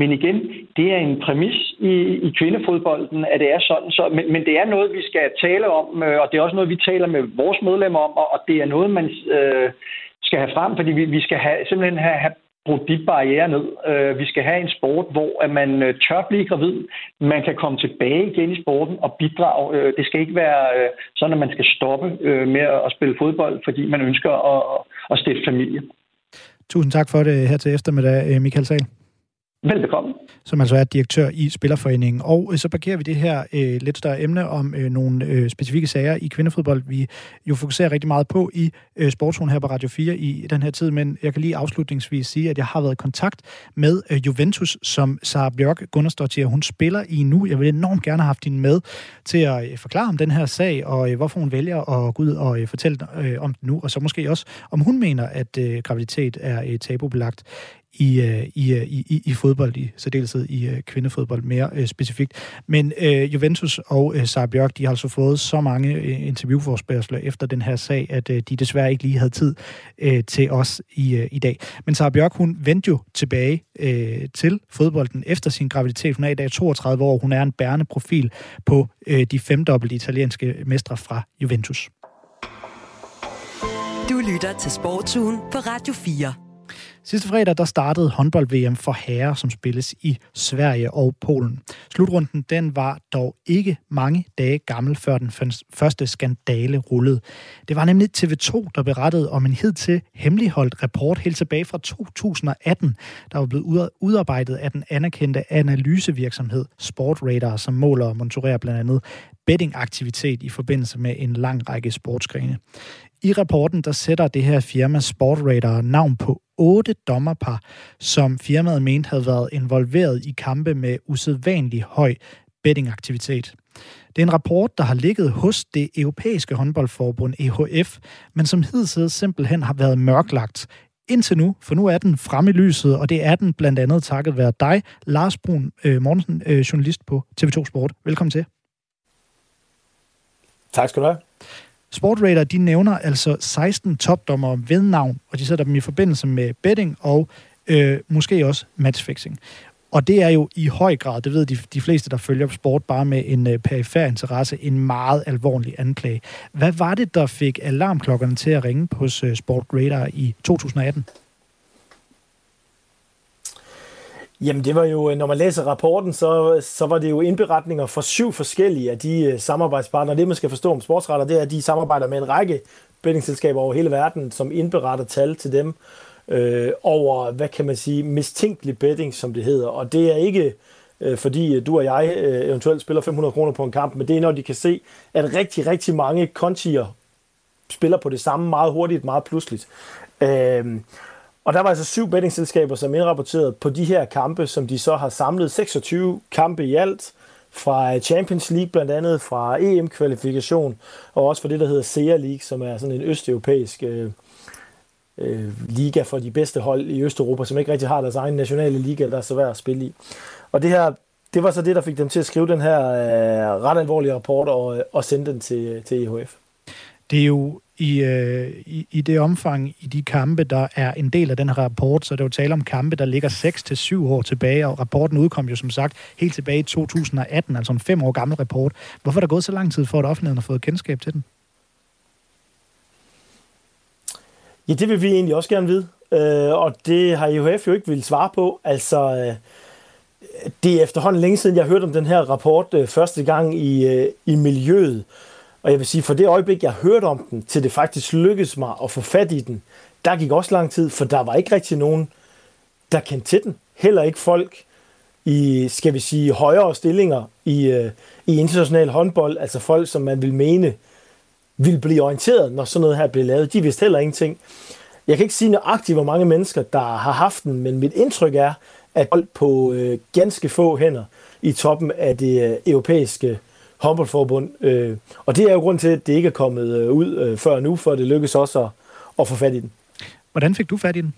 Men igen, det er en præmis i, i kvindefodbolden, at det er sådan. Så, men, men det er noget, vi skal tale om, øh, og det er også noget, vi taler med vores medlemmer om, og, det er noget, man øh, skal have frem, fordi vi, vi skal have, simpelthen have, have brudt de barriere ned. Øh, vi skal have en sport, hvor at man øh, tør blive gravid, man kan komme tilbage igen i sporten og bidrage. Øh, det skal ikke være øh, sådan, at man skal stoppe øh, med at spille fodbold, fordi man ønsker at, at stifte familie. Tusind tak for det her til eftermiddag, øh, Michael Sahl. Velbekomme. Som altså er direktør i Spillerforeningen. Og øh, så parkerer vi det her øh, lidt større emne om øh, nogle øh, specifikke sager i kvindefodbold, vi jo fokuserer rigtig meget på i øh, sportsrunden her på Radio 4 i den her tid. Men jeg kan lige afslutningsvis sige, at jeg har været i kontakt med øh, Juventus, som Sara Bjørk Gunnarsdottir, hun spiller i nu. Jeg vil enormt gerne have haft hende med til at øh, forklare om den her sag, og øh, hvorfor hun vælger at gå ud og øh, fortælle øh, om den nu. Og så måske også, om hun mener, at øh, graviditet er et tabubelagt i, øh, i, øh, i, i fodbold, i særdeleshed i øh, kvindefodbold mere øh, specifikt. Men øh, Juventus og øh, Sara Bjørk, de har altså fået så mange øh, interviewforspørgseler efter den her sag, at øh, de desværre ikke lige havde tid øh, til os i, øh, i dag. Men Sara Bjørk, hun vendte jo tilbage øh, til fodbolden efter sin graviditet. Hun er i dag 32 år, hun er en bærende profil på øh, de femdobbelte italienske mestre fra Juventus. Du lytter til Sportsugen på Radio 4. Sidste fredag der startede håndbold-VM for herrer, som spilles i Sverige og Polen. Slutrunden den var dog ikke mange dage gammel, før den første skandale rullede. Det var nemlig TV2, der berettede om en hidtil hemmeligholdt rapport helt tilbage fra 2018, der var blevet udarbejdet af den anerkendte analysevirksomhed Sportradar, som måler og monitorerer blandt andet bettingaktivitet i forbindelse med en lang række sportsgrene. I rapporten der sætter det her firma Sportradar navn på otte dommerpar, som firmaet mente havde været involveret i kampe med usædvanlig høj bettingaktivitet. Det er en rapport, der har ligget hos det europæiske håndboldforbund EHF, men som hidtil simpelthen har været mørklagt indtil nu, for nu er den fremme i lyset, og det er den blandt andet takket være dig, Lars Brun øh, Mortensen, øh, journalist på TV2 Sport. Velkommen til. Tak skal du have. Sportradar, de nævner altså 16 topdommer ved navn, og de sætter dem i forbindelse med betting og øh, måske også matchfixing. Og det er jo i høj grad, det ved de, de fleste, der følger sport bare med en øh, perifær interesse, en meget alvorlig anklage. Hvad var det, der fik alarmklokkerne til at ringe hos øh, Sportradar i 2018? Jamen det var jo, øh, når man læser rapporten, så, så var det jo indberetninger fra syv forskellige af de øh, samarbejdspartnere. Det man skal forstå om sportsretter, det er, at de samarbejder med en række bettingselskaber over hele verden, som indberetter tal til dem øh, over, hvad kan man sige, mistænkelig betting, som det hedder. Og det er ikke øh, fordi øh, du og jeg øh, eventuelt spiller 500 kroner på en kamp, men det er, når de kan se, at rigtig, rigtig mange kontier spiller på det samme meget hurtigt, meget pludseligt. Øh, og der var altså syv bettingselskaber, som indrapporterede på de her kampe, som de så har samlet 26 kampe i alt, fra Champions League blandt andet, fra EM-kvalifikation, og også fra det, der hedder SEA League, som er sådan en østeuropæisk øh, øh, liga for de bedste hold i Østeuropa, som ikke rigtig har deres egen nationale liga, der er så værd at spille i. Og det her, det var så det, der fik dem til at skrive den her øh, ret alvorlige rapport og, øh, og sende den til, til EHF. Det er jo i, øh, i, i det omfang, i de kampe, der er en del af den her rapport, så er det jo tale om kampe, der ligger 6-7 år tilbage, og rapporten udkom jo som sagt helt tilbage i 2018, altså en fem år gammel rapport. Hvorfor er der gået så lang tid for, at offentligheden har fået kendskab til den? Ja, det vil vi egentlig også gerne vide, øh, og det har IHF jo ikke vil svare på. Altså, øh, det er efterhånden længe siden, jeg hørte om den her rapport øh, første gang i, øh, i miljøet, og jeg vil sige, for det øjeblik, jeg hørte om den, til det faktisk lykkedes mig at få fat i den, der gik også lang tid, for der var ikke rigtig nogen, der kendte til den. Heller ikke folk i, skal vi sige, højere stillinger i, øh, i international håndbold, altså folk, som man vil mene, vil blive orienteret, når sådan noget her bliver lavet. De vidste heller ingenting. Jeg kan ikke sige nøjagtigt, hvor mange mennesker, der har haft den, men mit indtryk er, at på øh, ganske få hænder i toppen af det øh, europæiske håndboldforbund. Øh, og det er jo grund til, at det ikke er kommet øh, ud øh, før nu, for det lykkes også at, at få fat i den. Hvordan fik du fat i den?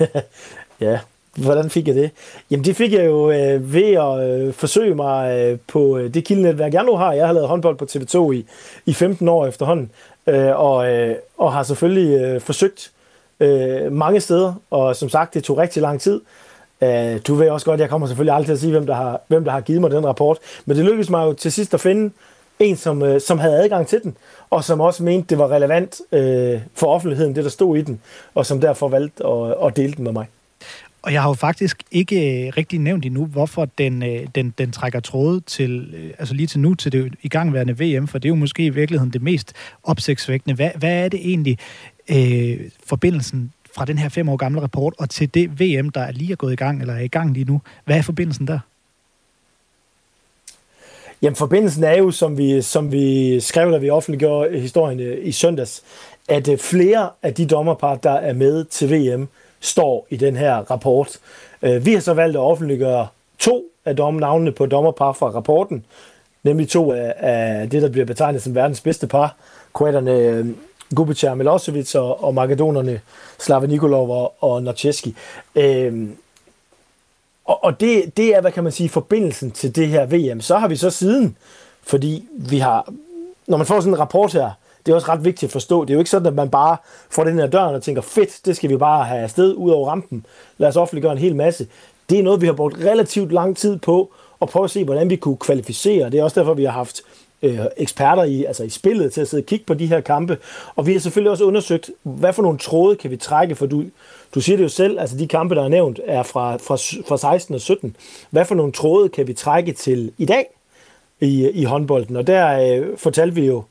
ja, hvordan fik jeg det? Jamen det fik jeg jo øh, ved at øh, forsøge mig øh, på øh, det kildenetværk, jeg nu har. Jeg har lavet håndbold på TV2 i, i 15 år efterhånden, øh, og, øh, og har selvfølgelig øh, forsøgt øh, mange steder, og som sagt, det tog rigtig lang tid. Uh, du ved også godt, jeg kommer selvfølgelig aldrig til at sige, hvem der, har, hvem der har givet mig den rapport, men det lykkedes mig jo til sidst at finde en, som, uh, som havde adgang til den, og som også mente, det var relevant uh, for offentligheden, det der stod i den, og som derfor valgte at, at dele den med mig. Og jeg har jo faktisk ikke rigtig nævnt endnu, hvorfor den, den, den trækker tråde til, altså lige til nu, til det igangværende VM, for det er jo måske i virkeligheden det mest opsigtsvækkende. Hvad, hvad er det egentlig, øh, forbindelsen fra den her fem år gamle rapport og til det VM, der er lige er gået i gang, eller er i gang lige nu. Hvad er forbindelsen der? Jamen, forbindelsen er jo, som vi, som vi skrev, da vi offentliggjorde historien øh, i søndags, at øh, flere af de dommerpar, der er med til VM, står i den her rapport. Øh, vi har så valgt at offentliggøre to af navnene på dommerpar fra rapporten, nemlig to af det, der bliver betegnet som verdens bedste par, kroaterne Gubicar, Milosevic og, og makedonerne Slava Nikolov og, og Narcheski. Øhm, og og det, det er, hvad kan man sige, forbindelsen til det her VM. Så har vi så siden, fordi vi har, når man får sådan en rapport her, det er også ret vigtigt at forstå. Det er jo ikke sådan, at man bare får den her døren og tænker, fedt, det skal vi bare have afsted ud over rampen. Lad os offentliggøre en hel masse. Det er noget, vi har brugt relativt lang tid på at prøve at se, hvordan vi kunne kvalificere. Det er også derfor, vi har haft øh, eksperter i, altså i spillet til at sidde og kigge på de her kampe. Og vi har selvfølgelig også undersøgt, hvad for nogle tråde kan vi trække, for du, du siger det jo selv, altså de kampe, der er nævnt, er fra, fra, fra 16 og 17. Hvad for nogle tråde kan vi trække til i dag i, i håndbolden? Og der øh, fortalte vi jo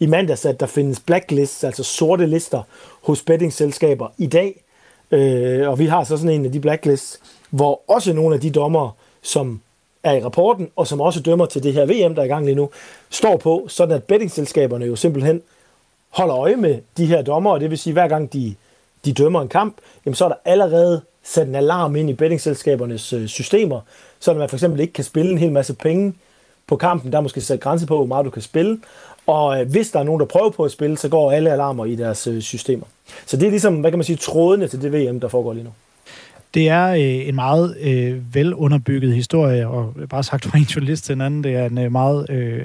i mandags, at der findes blacklists, altså sorte lister hos bettingselskaber i dag. Øh, og vi har så sådan en af de blacklists, hvor også nogle af de dommer, som er i rapporten, og som også dømmer til det her VM, der er i gang lige nu, står på, sådan at bettingselskaberne jo simpelthen holder øje med de her dommer, og det vil sige, hver gang de, de dømmer en kamp, jamen så er der allerede sat en alarm ind i bettingselskabernes øh, systemer, så man for eksempel ikke kan spille en hel masse penge på kampen. Der er måske sat grænse på, hvor meget du kan spille. Og øh, hvis der er nogen, der prøver på at spille, så går alle alarmer i deres øh, systemer. Så det er ligesom, hvad kan man sige, trådene til det VM, der foregår lige nu. Det er øh, en meget øh, velunderbygget historie, og bare sagt fra en journalist til en anden, det er en øh, meget, øh,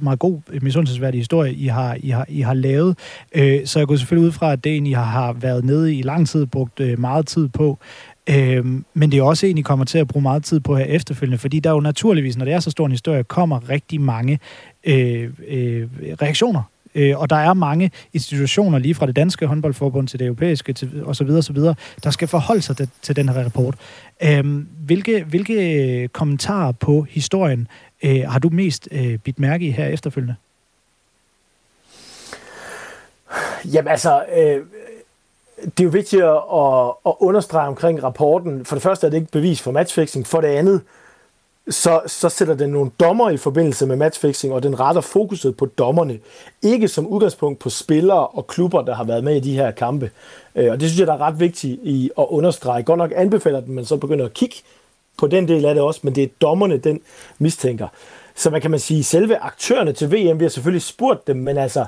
meget god, øh, misundelsesværdig historie, I har, I har, I har lavet. Øh, så jeg går selvfølgelig ud fra, at det I har været nede i lang tid, brugt øh, meget tid på. Øh, men det er også en, I kommer til at bruge meget tid på her efterfølgende, fordi der jo naturligvis, når det er så stor en historie, kommer rigtig mange øh, øh, reaktioner Øh, og der er mange institutioner, lige fra det danske håndboldforbund til det europæiske til, og så videre, så videre, der skal forholde sig til, til den her rapport. Øh, hvilke, hvilke øh, kommentarer på historien øh, har du mest øh, bidt mærke i her efterfølgende? Jamen altså, øh, det er jo vigtigt at, at, at understrege omkring rapporten. For det første er det ikke bevis for matchfixing. For det andet, så, så sætter den nogle dommer i forbindelse med matchfixing, og den retter fokuset på dommerne. Ikke som udgangspunkt på spillere og klubber, der har været med i de her kampe. Øh, og det synes jeg, der er ret vigtigt i at understrege. Godt nok anbefaler den, man så begynder at kigge på den del af det også, men det er dommerne, den mistænker. Så man kan man sige, selve aktørerne til VM, vi har selvfølgelig spurgt dem, men altså,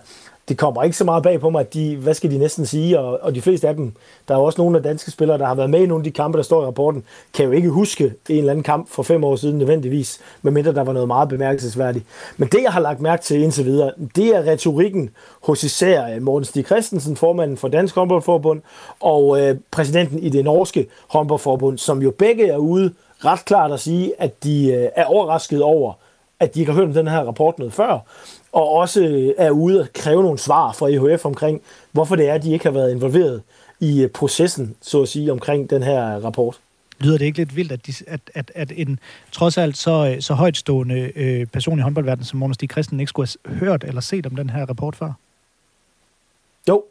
det kommer ikke så meget bag på mig, at de, hvad skal de næsten sige, og, og de fleste af dem, der er også nogle af danske spillere, der har været med i nogle af de kampe, der står i rapporten, kan jo ikke huske en eller anden kamp for fem år siden nødvendigvis, medmindre der var noget meget bemærkelsesværdigt. Men det, jeg har lagt mærke til indtil videre, det er retorikken hos især øh, Morten Stig Christensen, formanden for Dansk Håndboldforbund, og øh, præsidenten i det norske håndboldforbund, som jo begge er ude ret klart at sige, at de øh, er overrasket over, at de ikke har hørt om den her rapport noget før, og også er ude at kræve nogle svar fra EHF omkring, hvorfor det er, at de ikke har været involveret i øh, processen, så at sige, omkring den her rapport. Lyder det ikke lidt vildt, at, de, at, at, at en trods alt så, så højtstående øh, person i håndboldverdenen som Morten Stig Christen ikke skulle have hørt eller set om den her rapport før? Jo,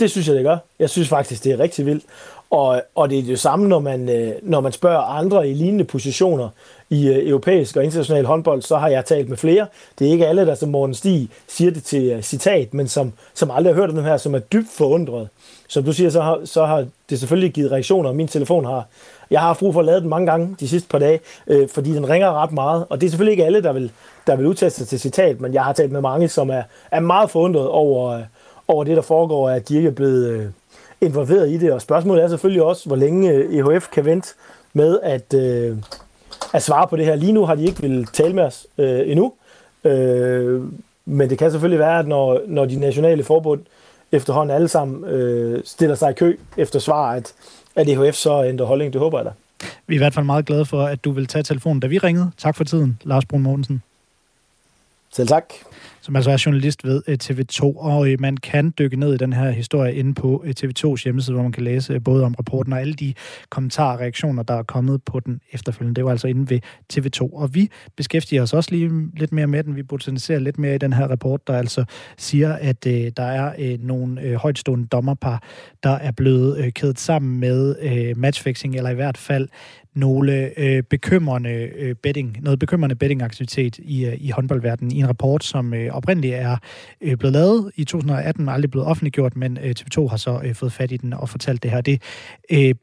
det synes jeg, det gør. Jeg synes faktisk, det er rigtig vildt. Og, og det er det samme, når man, øh, når man spørger andre i lignende positioner i øh, europæisk og international håndbold, så har jeg talt med flere. Det er ikke alle, der som Morten Stig siger det til øh, citat, men som, som aldrig har hørt om det her, som er dybt forundret. Som du siger, så har, så har det selvfølgelig givet reaktioner, min telefon har. Jeg har haft brug for at lade den mange gange de sidste par dage, øh, fordi den ringer ret meget. Og det er selvfølgelig ikke alle, der vil, der vil udtale sig til citat, men jeg har talt med mange, som er, er meget forundret over, over det, der foregår, at de ikke er blevet øh, involveret i det. Og spørgsmålet er selvfølgelig også, hvor længe EHF øh, e kan vente med at, øh, at svare på det her. Lige nu har de ikke vil tale med os øh, endnu, øh, men det kan selvfølgelig være, at når, når de nationale forbund efterhånden alle sammen øh, stiller sig i kø efter svar, at, at EHF så ændrer holdning. Det håber jeg da. Vi er i hvert fald meget glade for, at du vil tage telefonen, da vi ringede. Tak for tiden, Lars Brun Mortensen. Selv tak som altså er journalist ved øh, TV2, og øh, man kan dykke ned i den her historie inde på øh, TV2's hjemmeside, hvor man kan læse både om rapporten og alle de kommentarer og reaktioner, der er kommet på den efterfølgende. Det var altså inde ved TV2, og vi beskæftiger os også lige lidt mere med den. Vi botaniserer lidt mere i den her rapport, der altså siger, at øh, der er øh, nogle øh, højtstående dommerpar, der er blevet øh, kædet sammen med øh, matchfixing, eller i hvert fald nogle øh, bekymrende øh, betting, noget bekymrende bettingaktivitet i, øh, i håndboldverdenen i en rapport, som øh, oprindeligt er øh, blevet lavet i 2018, aldrig blevet offentliggjort, men øh, TV2 har så øh, fået fat i den og fortalt det her. Det, øh,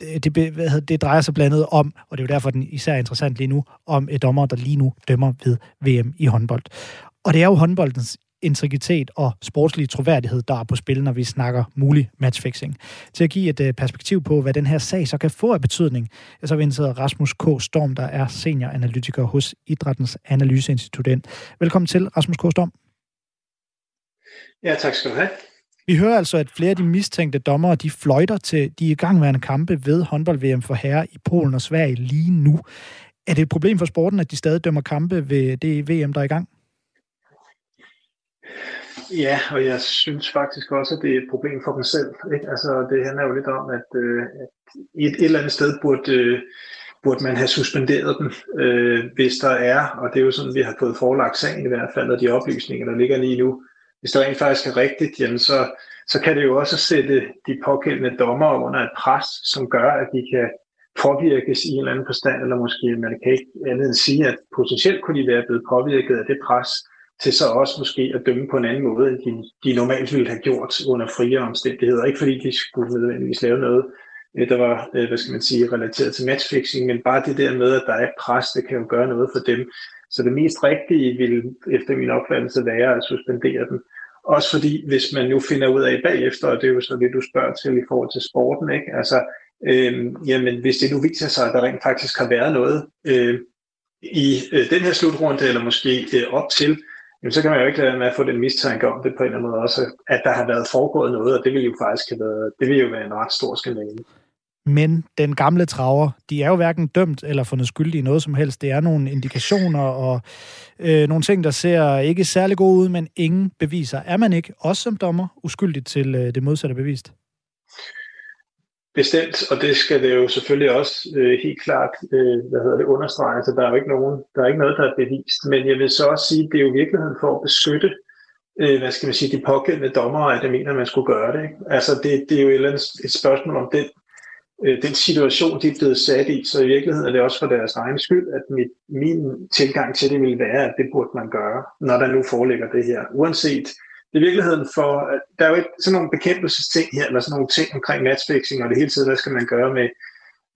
det, det drejer sig blandt andet om, og det er jo derfor, den især er interessant lige nu, om øh, et dommer, der lige nu dømmer ved VM i håndbold. Og det er jo håndboldens integritet og sportslig troværdighed, der er på spil, når vi snakker mulig matchfixing. Til at give et øh, perspektiv på, hvad den her sag så kan få af betydning, så har Rasmus K. Storm, der er senioranalytiker hos Idrættens Analyseinstitut. Velkommen til, Rasmus K. Storm. Ja, tak skal du have. Vi hører altså, at flere af de mistænkte dommere, de fløjter til de igangværende kampe ved håndbold-VM for herre i Polen og Sverige lige nu. Er det et problem for sporten, at de stadig dømmer kampe ved det VM, der er i gang? Ja, og jeg synes faktisk også, at det er et problem for dem selv. Ikke? Altså, det handler jo lidt om, at, øh, at et, et eller andet sted burde, øh, burde man have suspenderet dem, øh, hvis der er, og det er jo sådan, vi har fået forelagt sagen i hvert fald, og de oplysninger, der ligger lige nu, hvis det rent faktisk er rigtigt, jamen så, så kan det jo også sætte de pågældende dommer under et pres, som gør, at de kan påvirkes i en eller anden forstand, eller måske man kan ikke andet end sige, at potentielt kunne de være blevet påvirket af det pres, til så også måske at dømme på en anden måde, end de, de normalt ville have gjort under frie omstændigheder. Ikke fordi de skulle nødvendigvis lave noget, øh, der var, øh, hvad skal man sige, relateret til matchfixing, men bare det der med, at der er pres, det kan jo gøre noget for dem. Så det mest rigtige ville efter min opfattelse være at suspendere dem. Også fordi, hvis man nu finder ud af bagefter, og det er jo så det, du spørger til i forhold til sporten, ikke? Altså, øh, jamen, hvis det nu viser sig, at der rent faktisk har været noget øh, i øh, den her slutrunde, eller måske øh, op til, jamen, så kan man jo ikke lade med at få den mistanke om det på en eller anden måde også, at der har været foregået noget, og det vil jo faktisk have været, det vil jo være en ret stor skandale. Men den gamle traver, de er jo hverken dømt eller fundet skyldige i noget som helst. Det er nogle indikationer og øh, nogle ting, der ser ikke særlig gode ud, men ingen beviser. Er man ikke, også som dommer, uskyldig til øh, det modsatte bevist? Bestemt, og det skal det jo selvfølgelig også øh, helt klart øh, hvad hedder det, understrege. så der er jo ikke nogen, der er ikke noget, der er bevist. Men jeg vil så også sige, at det er jo virkeligheden for at beskytte øh, hvad skal man sige, de pågældende dommere, at jeg mener, at man skulle gøre det. Ikke? Altså, det, det er jo et, eller andet, et spørgsmål om den, øh, den situation, de er blevet sat i. Så i virkeligheden er det også for deres egen skyld, at mit, min tilgang til det ville være, at det burde man gøre, når der nu foreligger det her. Uanset i virkeligheden for, der er jo ikke sådan nogle bekæmpelsesting her, eller sådan nogle ting omkring matchfixing, og det hele tiden, hvad skal man gøre med,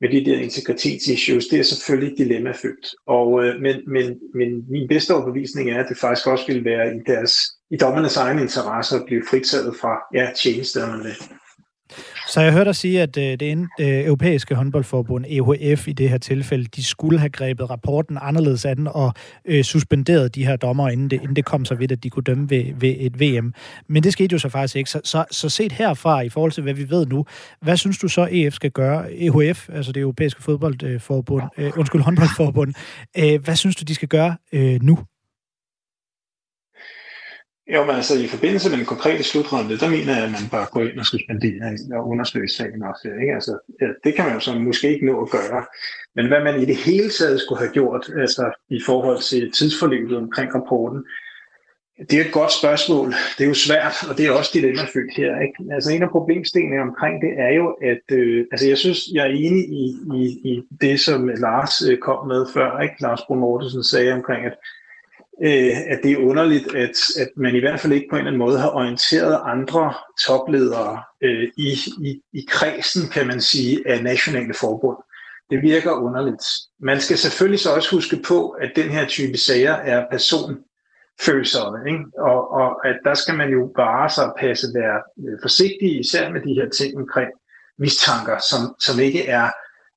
med de der integritetsissues, det er selvfølgelig dilemmafyldt. Og, øh, men, men, men min bedste overbevisning er, at det faktisk også vil være i, deres, i dommernes egen interesse at blive fritaget fra ja, tjenesterne. Så jeg hørte dig sige, at øh, det øh, europæiske håndboldforbund, EHF i det her tilfælde, de skulle have grebet rapporten anderledes an og øh, suspenderet de her dommer, inden det, inden det kom så vidt, at de kunne dømme ved, ved et VM. Men det skete jo så faktisk ikke. Så, så, så set herfra, i forhold til hvad vi ved nu, hvad synes du så, EF skal gøre? EHF, altså det europæiske fodboldforbund, øh, undskyld, håndboldforbund, øh, hvad synes du, de skal gøre øh, nu? Jo, men altså i forbindelse med den konkrete slutrunde, der mener jeg, at man bør gå ind og suspendere og undersøge sagen også. Ikke? Altså, det kan man jo så måske ikke nå at gøre. Men hvad man i det hele taget skulle have gjort altså, i forhold til tidsforløbet omkring rapporten, det er et godt spørgsmål. Det er jo svært, og det er også dilemmafyldt her. Ikke? Altså en af problemstenene omkring det er jo, at øh, altså jeg synes, jeg er enig i, i, i det, som Lars øh, kom med før. Ikke? Lars Brun Mortensen sagde omkring, at øh, at det er underligt, at, at man i hvert fald ikke på en eller anden måde har orienteret andre topledere øh, i, i, i kredsen, kan man sige, af nationale forbund. Det virker underligt. Man skal selvfølgelig så også huske på, at den her type sager er personfølsomme, ikke? Og, og at der skal man jo bare så passe være øh, forsigtig, især med de her ting omkring mistanker, som, som ikke er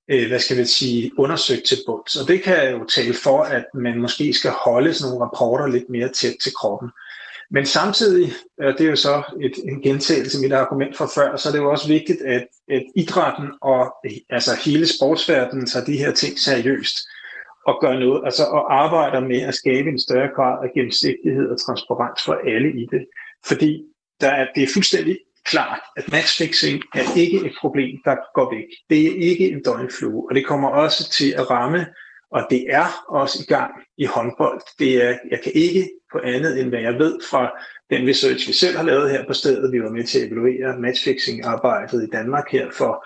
øh, hvad skal vi sige, undersøgt til bunds. Og det kan jo tale for, at man måske skal holde sådan nogle rapporter lidt mere tæt til kroppen. Men samtidig, og det er jo så et, en gentagelse af mit argument fra før, så er det jo også vigtigt, at, at idrætten og altså hele sportsverdenen tager de her ting seriøst og gør noget, altså og arbejder med at skabe en større grad af gennemsigtighed og transparens for alle i det. Fordi der er, det er fuldstændig klart, at matchfixing er ikke et problem, der går væk. Det er ikke en døgnflue, og det kommer også til at ramme, og det er også i gang i håndbold. Det er, jeg kan ikke på andet, end hvad jeg ved fra den research, vi selv har lavet her på stedet. Vi var med til at evaluere matchfixing-arbejdet i Danmark her for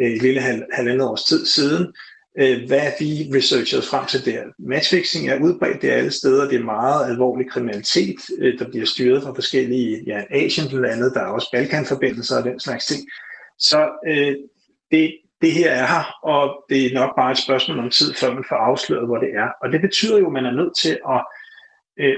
øh, et lille halv, halvandet års tid siden øh, hvad vi researchede frem til der. Matchfixing er udbredt det alle steder. Det er meget alvorlig kriminalitet, øh, der bliver styret fra forskellige ja, Asien blandt andet. Der er også Balkanforbindelser og den slags ting. Så øh, det, det her er her, og det er nok bare et spørgsmål om tid, før man får afsløret, hvor det er. Og det betyder jo, at man er nødt til at øh,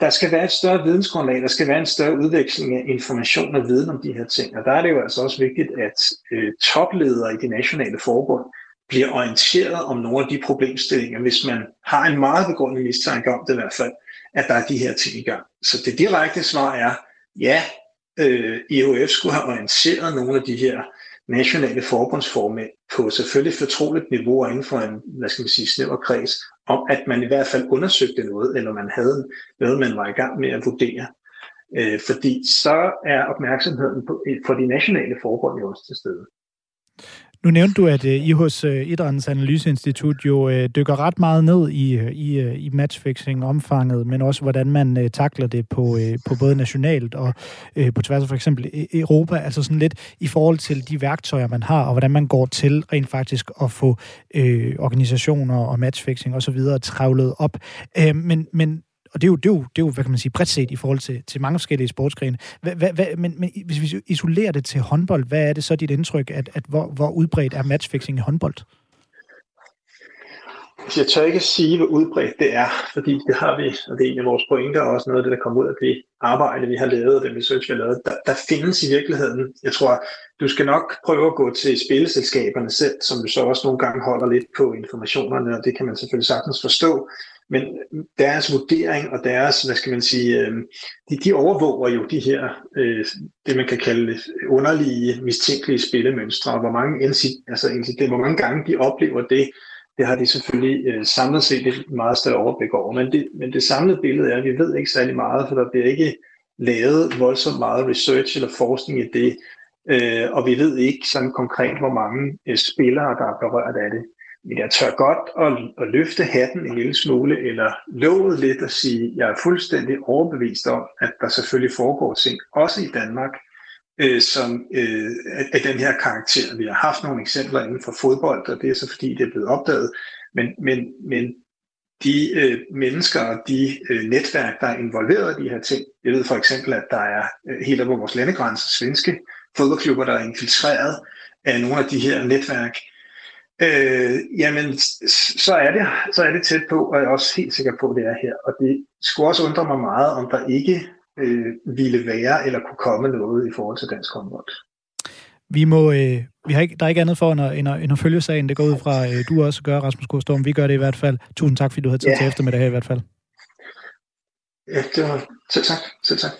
der skal være et større vidensgrundlag, der skal være en større udveksling af information og viden om de her ting. Og der er det jo altså også vigtigt, at øh, topledere i de nationale forbund bliver orienteret om nogle af de problemstillinger, hvis man har en meget begrundet mistanke om det i hvert fald, at der er de her ting i gang. Så det direkte svar er, ja, øh, IHF skulle have orienteret nogle af de her nationale forbundsformænd på selvfølgelig fortroligt niveau og inden for en, hvad skal man sige, snæver kreds, om at man i hvert fald undersøgte noget, eller man havde noget, man var i gang med at vurdere. Øh, fordi så er opmærksomheden på, for de nationale forbund jo også til stede. Nu nævnte du, at øh, I hos øh, Idrættens Analyseinstitut jo øh, dykker ret meget ned i, i, i matchfixing-omfanget, men også hvordan man takler det på, på både nationalt og på tværs af for eksempel e- Europa, altså sådan lidt i forhold til de værktøjer, man har, og hvordan man går til rent faktisk at få øh, organisationer og matchfixing osv. travlet op. Øh, men, men og det er, jo, det, er jo, det er jo, hvad kan man sige, bredt set i forhold til, til mange forskellige sportsgrene. Hva, hva, hva, men, men hvis vi isolerer det til håndbold, hvad er det så dit indtryk, at, at hvor, hvor udbredt er matchfixing i håndbold? Jeg tør ikke sige, hvor udbredt det er, fordi det har vi, og det er en af vores pointer, og også noget af det, der kommer ud af det arbejde, vi har lavet, den research, vi har lavet. Der, der findes i virkeligheden, jeg tror, du skal nok prøve at gå til spilleselskaberne selv, som du så også nogle gange holder lidt på informationerne, og det kan man selvfølgelig sagtens forstå. Men deres vurdering og deres, hvad skal man sige, øh, de, de overvåger jo de her, øh, det man kan kalde underlige, mistænkelige spillemønstre, og hvor mange, altså, hvor mange gange de oplever det, det har de selvfølgelig øh, samlet set et meget større overblik over. Men det, men det samlede billede er, at vi ved ikke særlig meget, for der bliver ikke lavet voldsomt meget research eller forskning i det. Øh, og vi ved ikke sådan konkret, hvor mange øh, spillere, der er berørt af det. Men jeg tør godt at, at løfte hatten en lille smule, eller lovet lidt at sige, at jeg er fuldstændig overbevist om, at der selvfølgelig foregår ting, også i Danmark, øh, som øh, af den her karakter. Vi har haft nogle eksempler inden for fodbold, og det er så fordi, det er blevet opdaget. Men, men, men de øh, mennesker og de øh, netværk, der er involveret i de her ting. Jeg ved for eksempel, at der er øh, helt på vores landegrænser svenske fodboldklubber, der er infiltreret af nogle af de her netværk. Øh, jamen, så er, det, så er det tæt på, og jeg er også helt sikker på, at det er her. Og det skulle også undre mig meget, om der ikke øh, ville være eller kunne komme noget i forhold til dansk håndbold. Vi må, øh, vi har ikke, der er ikke andet for end at, end at, end at følge sagen. Det går ud fra, øh, du også gør, Rasmus Korstorm. Vi gør det i hvert fald. Tusind tak, fordi du havde tid ja. til eftermiddag her i hvert fald. Ja, det var... Selv tak. Selv tak.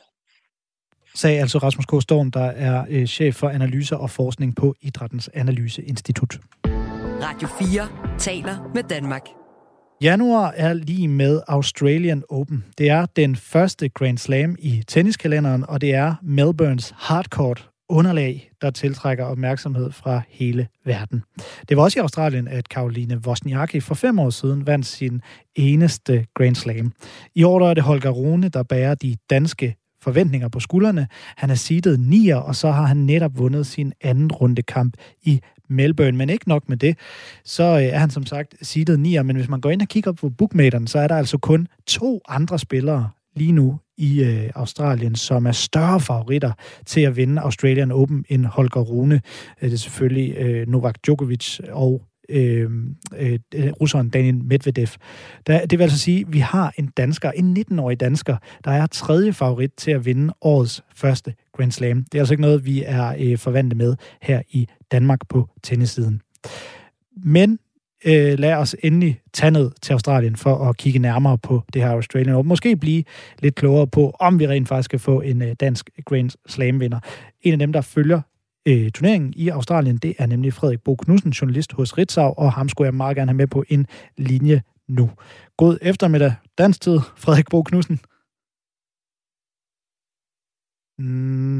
Sagde altså Rasmus K. Storm, der er øh, chef for analyser og forskning på Idrættens Analyseinstitut. Radio 4 taler med Danmark. Januar er lige med Australian Open. Det er den første Grand Slam i tenniskalenderen, og det er Melbournes hardcourt underlag, der tiltrækker opmærksomhed fra hele verden. Det var også i Australien, at Karoline Wozniacki for fem år siden vandt sin eneste Grand Slam. I år er det Holger Rune, der bærer de danske forventninger på skuldrene. Han er seedet nier, og så har han netop vundet sin anden runde kamp i Melbourne. Men ikke nok med det, så øh, er han som sagt seedet 9, Men hvis man går ind og kigger på bookmateren, så er der altså kun to andre spillere lige nu i øh, Australien, som er større favoritter til at vinde Australian Open end Holger Rune. Øh, det er selvfølgelig øh, Novak Djokovic og øh, øh, øh russeren Daniel Medvedev. Der, det vil altså sige, at vi har en dansker, en 19-årig dansker, der er tredje favorit til at vinde årets første Grand Slam. Det er altså ikke noget, vi er øh, forvandlet med her i Danmark på tennissiden. Men øh, lad os endelig tage ned til Australien for at kigge nærmere på det her Australian Open. måske blive lidt klogere på, om vi rent faktisk kan få en øh, dansk Grand Slam-vinder. En af dem, der følger øh, turneringen i Australien, det er nemlig Frederik Bo Knudsen, journalist hos Ritzau, og ham skulle jeg meget gerne have med på en linje nu. God eftermiddag, dansk tid, Frederik Bo Knudsen.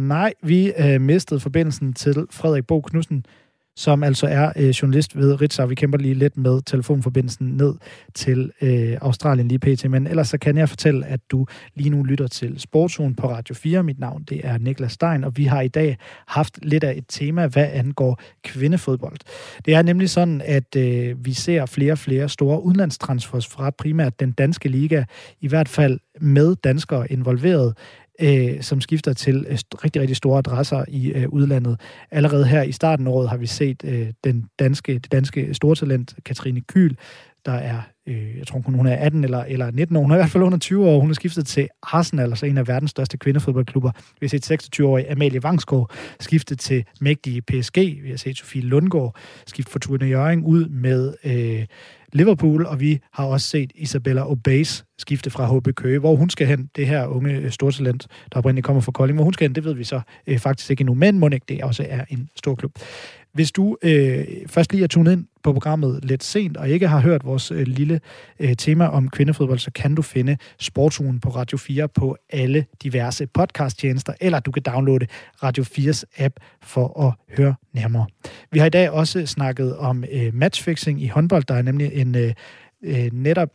Nej, vi øh, mistede forbindelsen til Frederik Bo Knudsen som altså er øh, journalist ved Ritzau. Vi kæmper lige lidt med telefonforbindelsen ned til øh, Australien lige pt. Men ellers så kan jeg fortælle, at du lige nu lytter til Sportsugen på Radio 4. Mit navn det er Niklas Stein, og vi har i dag haft lidt af et tema, hvad angår kvindefodbold. Det er nemlig sådan, at øh, vi ser flere og flere store udlandstransfers fra primært den danske liga, i hvert fald med danskere involveret øh, som skifter til øh, rigtig, rigtig store adresser i øh, udlandet. Allerede her i starten af året har vi set øh, den danske, det danske stortalent Katrine Kyl, der er, øh, jeg tror hun er 18 eller, eller 19 år, hun er i hvert fald under 20 år, hun er skiftet til Arsenal, altså en af verdens største kvindefodboldklubber. Vi har set 26-årige Amalie Vangsgaard skifte til mægtige PSG, vi har set Sofie Lundgaard skifte for Turne Jørgen ud med øh, Liverpool, og vi har også set Isabella Obeys skifte fra HB Køge, hvor hun skal hen, det her unge øh, stortalent, der oprindeligt kommer fra Kolding, hvor hun skal hen, det ved vi så øh, faktisk ikke endnu, men Monik, det også er en stor klub. Hvis du øh, først lige er tunet ind på programmet lidt sent, og ikke har hørt vores øh, lille øh, tema om kvindefodbold, så kan du finde Sportsugen på Radio 4 på alle diverse podcasttjenester, eller du kan downloade Radio 4's app for at høre nærmere. Vi har i dag også snakket om øh, matchfixing i håndbold. Der er nemlig en øh, øh, netop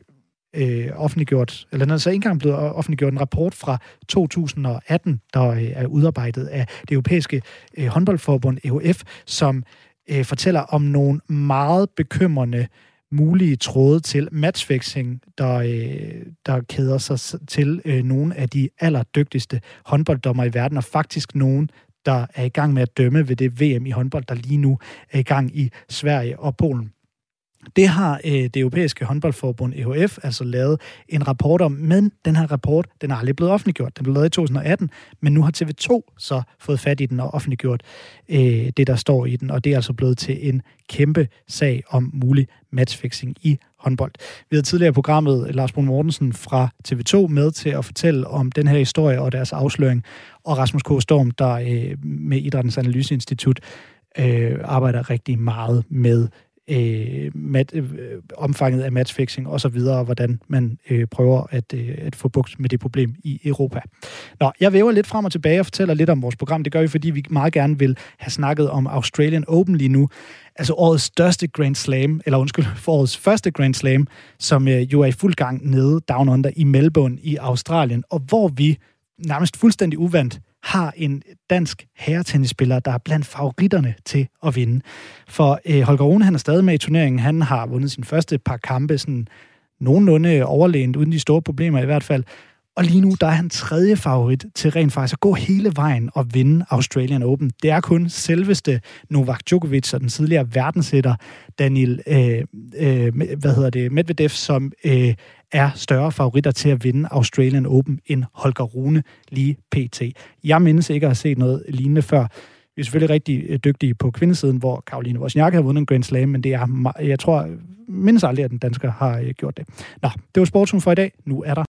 øh, offentliggjort, eller den er så ikke engang blevet offentliggjort en rapport fra 2018, der øh, er udarbejdet af det europæiske øh, håndboldforbund EUF, som øh, fortæller om nogle meget bekymrende mulige tråde til matchfixing, der, øh, der kæder sig til øh, nogle af de allerdygtigste håndbolddommer i verden, og faktisk nogen, der er i gang med at dømme ved det VM i håndbold, der lige nu er i gang i Sverige og Polen. Det har øh, det europæiske håndboldforbund EHF altså lavet en rapport om, men den her rapport, den er aldrig blevet offentliggjort. Den blev lavet i 2018, men nu har TV2 så fået fat i den og offentliggjort øh, det, der står i den, og det er altså blevet til en kæmpe sag om mulig matchfixing i håndbold. Vi havde tidligere programmet Lars Brun Mortensen fra TV2 med til at fortælle om den her historie og deres afsløring, og Rasmus K. Storm, der øh, med Idrættens Analyseinstitut øh, arbejder rigtig meget med øh, mat, øh, omfanget af matchfixing og så videre, og hvordan man øh, prøver at, øh, at få bugt med det problem i Europa. Nå, jeg væver lidt frem og tilbage og fortæller lidt om vores program. Det gør vi, fordi vi meget gerne vil have snakket om Australian Open lige nu. Altså årets største Grand Slam, eller undskyld, for årets første Grand Slam, som øh, jo er i fuld gang nede Down Under i Melbourne i Australien, og hvor vi nærmest fuldstændig uvandt har en dansk herretennisspiller, der er blandt favoritterne til at vinde. For øh, Holger Rune, han er stadig med i turneringen. Han har vundet sin første par kampe sådan nogenlunde overlænt, uden de store problemer i hvert fald. Og lige nu, der er han tredje favorit til rent faktisk at gå hele vejen og vinde Australian Open. Det er kun selveste Novak Djokovic og den tidligere verdenssætter Daniel øh, øh, hvad hedder det, Medvedev, som øh, er større favoritter til at vinde Australian Open end Holger Rune lige pt. Jeg mindes ikke at have set noget lignende før. Vi er selvfølgelig rigtig øh, dygtige på kvindesiden, hvor Karoline Wozniacki har vundet en Grand Slam, men det er, jeg tror, mindst aldrig, at den dansker har øh, gjort det. Nå, det var sportsugen for i dag. Nu er der